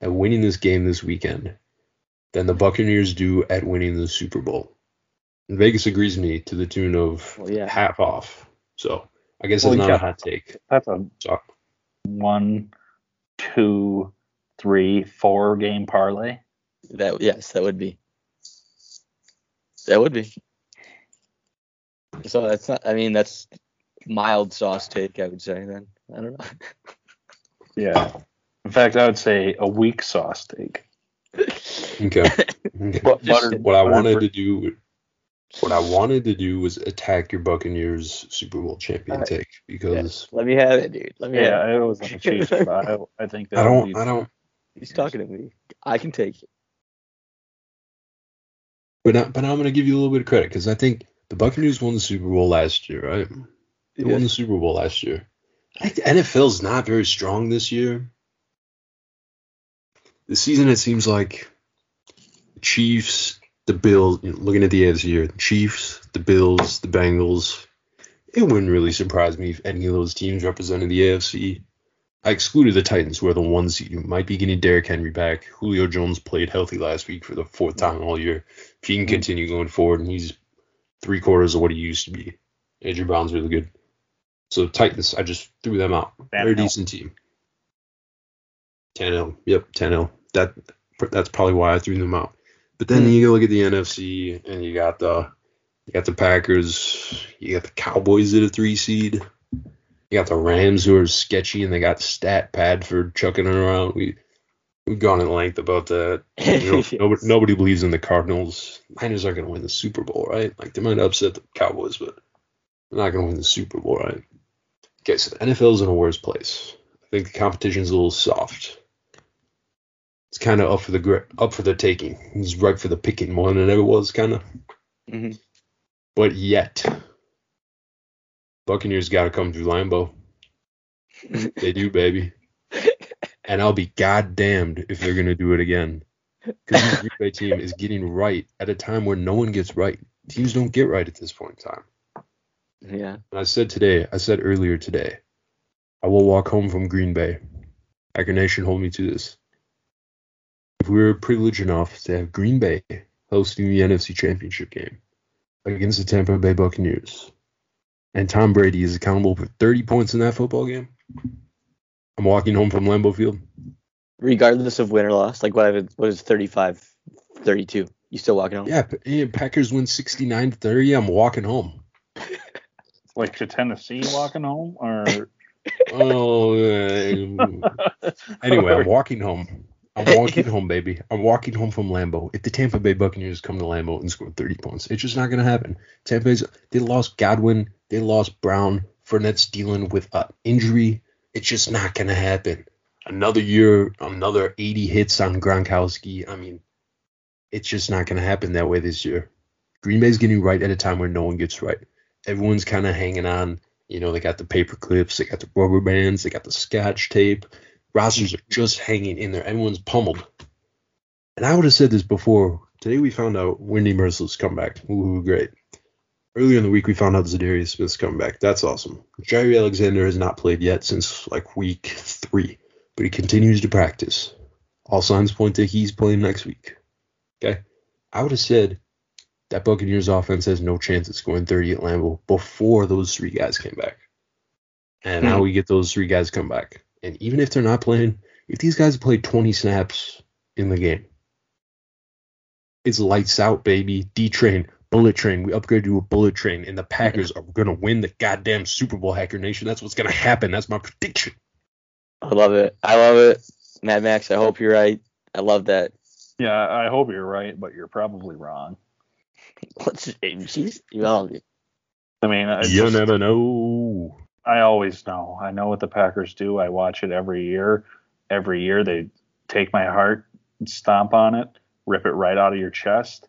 at winning this game this weekend than the Buccaneers do at winning the Super Bowl. And Vegas agrees with me to the tune of Well, yeah. half off. So I guess Well, it's not yeah. a hot take. That's a So one, two, three, four game parlay. That yes, that would be. That would be. So that's not. I mean, that's mild sauce take. I would say then. I don't know. Yeah. In fact, I would say a weak sauce take. Okay. okay. But Just- butter, What I wanted for- to do, what I wanted to do was attack your Buccaneers Super Bowl champion Alright. take because Let me have it, dude. Let me have Yeah, it. it was on the Chiefs, but I, I think that I don't, I don't, He's talking to me. I can take it. but I, but I'm gonna give you a little bit of credit because I think the Buccaneers won the Super Bowl last year, right? They won the Super Bowl last year. I think the NFL's not very strong this year. This season, it seems like the Chiefs, the Bills, you know, looking at the AFC here, the Chiefs, the Bills, the Bengals. It wouldn't really surprise me if any of those teams represented the AFC. I excluded the Titans, who are the one seed. You might be getting Derrick Henry back. Julio Jones played healthy last week for the fourth time all year. If he can mm-hmm. continue going forward, and he's three quarters of what he used to be. Andrew Brown's really good. So Titans, I just threw them out. They're a decent team. Tannehill, yep, Tannehill. That that's probably why I threw them out. But then Hmm. you go look at the NFC, and you got the you got the Packers, you got the Cowboys at a three seed, you got the Rams who are sketchy, and they got Stat Padford chucking it around. We we've gone in length about that. You know, nobody, nobody believes in the Cardinals. Niners aren't going to win the Super Bowl, right? Like they might upset the Cowboys, but they're not going to win the Super Bowl, right? Okay, so the NFL's in a worse place. I think the competition's a little soft. It's kind of up for the gri- up for the taking. It's right for the picking more than it ever was, kind of. Mhm. But yet, Buccaneers got to come through Lambeau. They do, baby. And I'll be goddamned if they're going to do it again. Because this Green Bay team is getting right at a time where no one gets right. Teams don't get right at this point in time. Yeah. And I said today, I said earlier today, I will walk home from Green Bay. Hacker Nation, hold me to this. If we were privileged enough to have Green Bay hosting the NFC Championship game against the Tampa Bay Buccaneers, and Tom Brady is accountable for 30 points in that football game, I'm walking home from Lambeau Field. Regardless of win or loss, like what I would, what is 35, 32? You still walking home? Yeah, yeah, Packers win 69 30. I'm walking home. like to Tennessee walking home, or Oh, uh, anyway, I'm walking home. I'm walking home, baby. I'm walking home from Lambeau. If the Tampa Bay Buccaneers come to Lambeau and score 30 points, it's just not going to happen. Tampa Bay's they lost Godwin, they lost Brown. Fournette's dealing with an injury. It's just not going to happen. Another year, another 80 hits on Gronkowski. I mean, it's just not going to happen that way this year. Green Bay's getting right at a time where no one gets right. Everyone's kind of hanging on. You know, they got the paper clips, they got the rubber bands, they got the scotch tape. Rosters are just hanging in there. Everyone's pummeled. And I would have said this before. Today we found out Whitney Mercilus come back. Ooh, great. Earlier in the week we found out Za'Darius Smith's come back. That's awesome. Jaire Alexander has not played yet since like week three, but he continues to practice. All signs point to he's playing next week. Okay. I would have said that Buccaneers offense has no chance at scoring 30 at Lambeau before those three guys came back. And now Hmm. we get those three guys come back. And even if they're not playing, if these guys play 20 snaps in the game, it's lights out, baby. D train, bullet train. We upgrade to a bullet train, and the Packers are going to win the goddamn Super Bowl, Hacker Nation. That's what's going to happen. That's my prediction. I love it. I love it. Mad Max, I hope you're right. I love that. yeah, I hope you're right, but you're probably wrong. What's she's well, I mean, I, you just- never know. I always know. I know what the Packers do. I watch it every year. Every year they take my heart, stomp on it, rip it right out of your chest.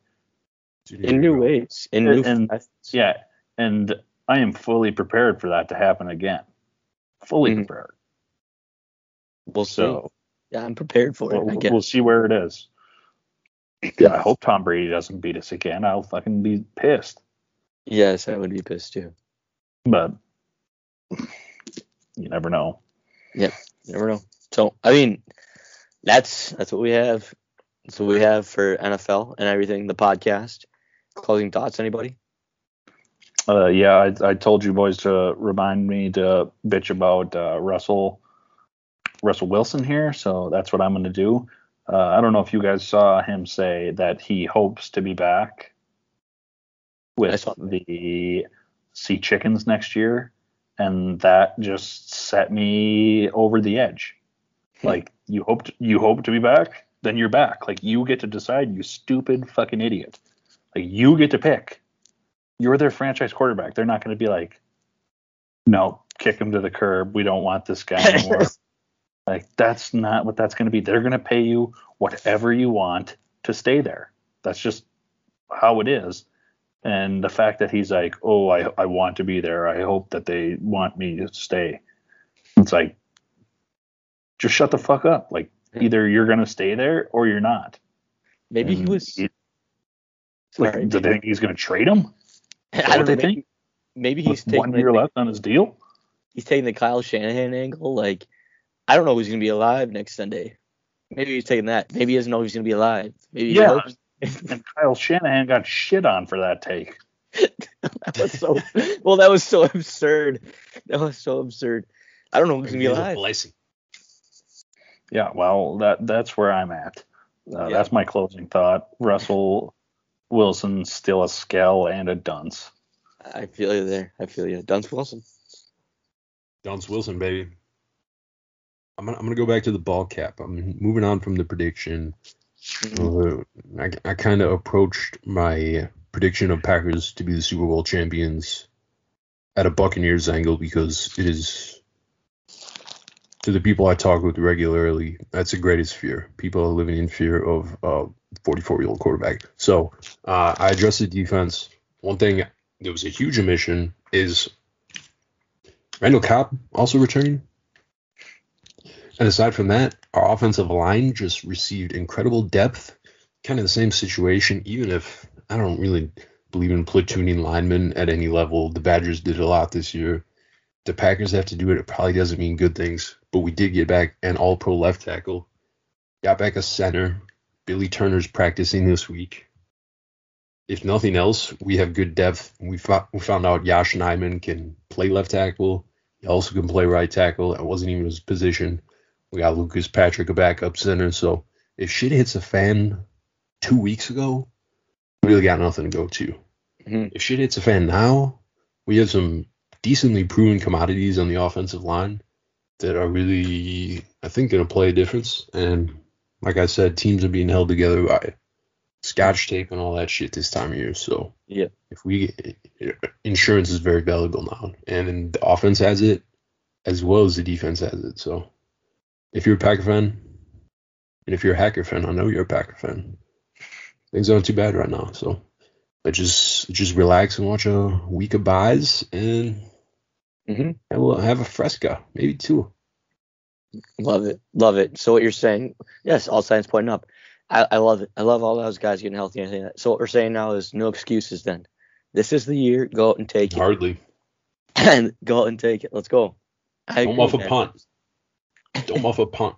In new ways. In new And-. Yeah, and I am fully prepared for that to happen again. Fully Mhm. prepared. We'll see. So Yeah, I'm prepared for it. we'll, I guess. we'll see where it is. Yeah, I hope Tom Brady doesn't beat us again. I'll fucking be pissed. Yes, I would be pissed too. But you never know. Yeah, you never know. So I mean, that's that's what we have. That's what we have for NFL and everything. The podcast. Closing thoughts, anybody? Uh, yeah, I, I told you boys to remind me to bitch about uh, Russell Russell Wilson here, so that's what I'm going to do. Uh, I don't know if you guys saw him say that he hopes to be back with the Sea Chickens next year, and that just set me over the edge. Hmm. like you hoped you hope to be back, then you're back. Like you get to decide, you stupid fucking idiot. Like you get to pick. You're their franchise quarterback. They're not going to be like, no, kick him to the curb. We don't want this guy anymore. like that's not what that's going to be. They're going to pay you whatever you want to stay there. That's just how it is. And the fact that he's like, oh, I, I want to be there. I hope that they want me to stay. It's like, just shut the fuck up. Like, either you're going to stay there or you're not. Maybe and he was. He, like, Sorry, do they think he's going to trade him? I don't know. Maybe, maybe he's taking one year left on his deal. He's taking the Kyle Shanahan angle. Like, I don't know who's going to be alive next Sunday. Maybe he's taking that. Maybe he doesn't know he's going to be alive. Maybe yeah. And Kyle Shanahan got shit on for that take. that was so well. That was so absurd. That was so absurd. I don't know who's going to be alive. Blessing. Yeah, well, that that's where I'm at. Uh, yeah. That's my closing thought. Russell Wilson still a skell and a dunce. I feel you there. I feel you. Dunce Wilson. Dunce Wilson, baby. I'm gonna, I'm gonna go back to the ball cap. I'm moving on from the prediction. I, I kind of approached my prediction of Packers to be the Super Bowl champions at a Buccaneers angle because it is to the people I talk with regularly, that's the greatest fear. People are living in fear of a 44 year old quarterback. So uh, I the defense. One thing that was a huge omission is Randall Cobb also returning. And aside from that, our offensive line just received incredible depth. Kind of the same situation, even if I don't really believe in platooning linemen at any level. The Badgers did a lot this year. The Packers have to do it. It probably doesn't mean good things, but we did get back an all pro left tackle. Got back a center. Billy Turner's practicing this week. If nothing else, we have good depth. We, found, we found out Yosh Nijman can play left tackle. He also can play right tackle. That wasn't even his position. We got Lucas Patrick a backup center. So if shit hits a fan two weeks ago, we really got nothing to go to. Mm-hmm. If shit hits a fan now, we have some decently proven commodities on the offensive line that are really, I think, going to play a difference. And like I said, teams are being held together by scotch tape and all that shit this time of year. So yeah, if we insurance is very valuable now, and the offense has it as well as the defense has it. So if you're a Packer fan, and if you're a Hacker fan, I know you're a Packer fan. Things aren't too bad right now. So but just just relax and watch a week of buys and mm-hmm. and we'll have a fresca, maybe two. Love it, love it. So what you're saying, yes, all signs pointing up. I, I love it. I love all those guys getting healthy. And so what we're saying now is no excuses. Then this is the year. Go out and take it. Hardly. And go out and take it. Let's go. I Don't muff a punt. Don't muff a punt.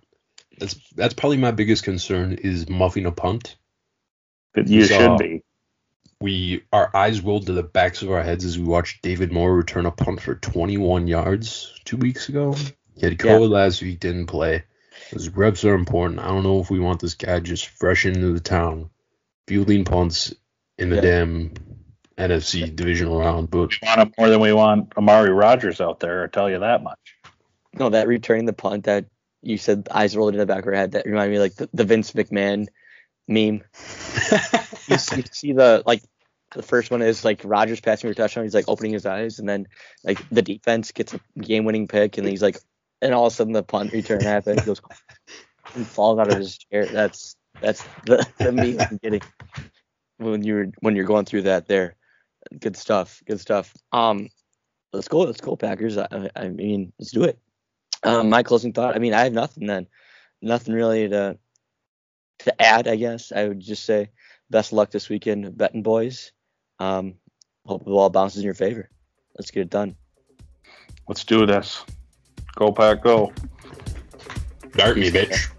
That's that's probably my biggest concern is muffing a punt. But you should be. We our eyes rolled to the backs of our heads as we watched David Moore return a punt for 21 yards two weeks ago. He had COVID yeah. last week, didn't play. His reps are important. I don't know if we want this guy just fresh into the town, fielding punts in the yeah. damn NFC divisional round. But we want him more than we want Amari Rodgers out there. I tell you that much. No, that returning the punt that you said eyes rolled in the back of our head. That reminded me like the, the Vince McMahon meme. you, see, you see the like the first one is like Rodgers passing for a touchdown. He's like opening his eyes, and then like the defense gets a game-winning pick, and he's like, and all of a sudden the punt return happens. He goes and falls out of his chair. That's that's the the meme I'm getting when you're when you're going through that there. Good stuff. Good stuff. Um, let's go. Let's go Packers. I, I mean, let's do it. Um, my closing thought. I mean, I have nothing then. Nothing really to to add. I guess I would just say best luck this weekend, betting boys. Um, hope the ball bounces in your favor. Let's get it done. Let's do this. Go pack, go. Dart me, bitch.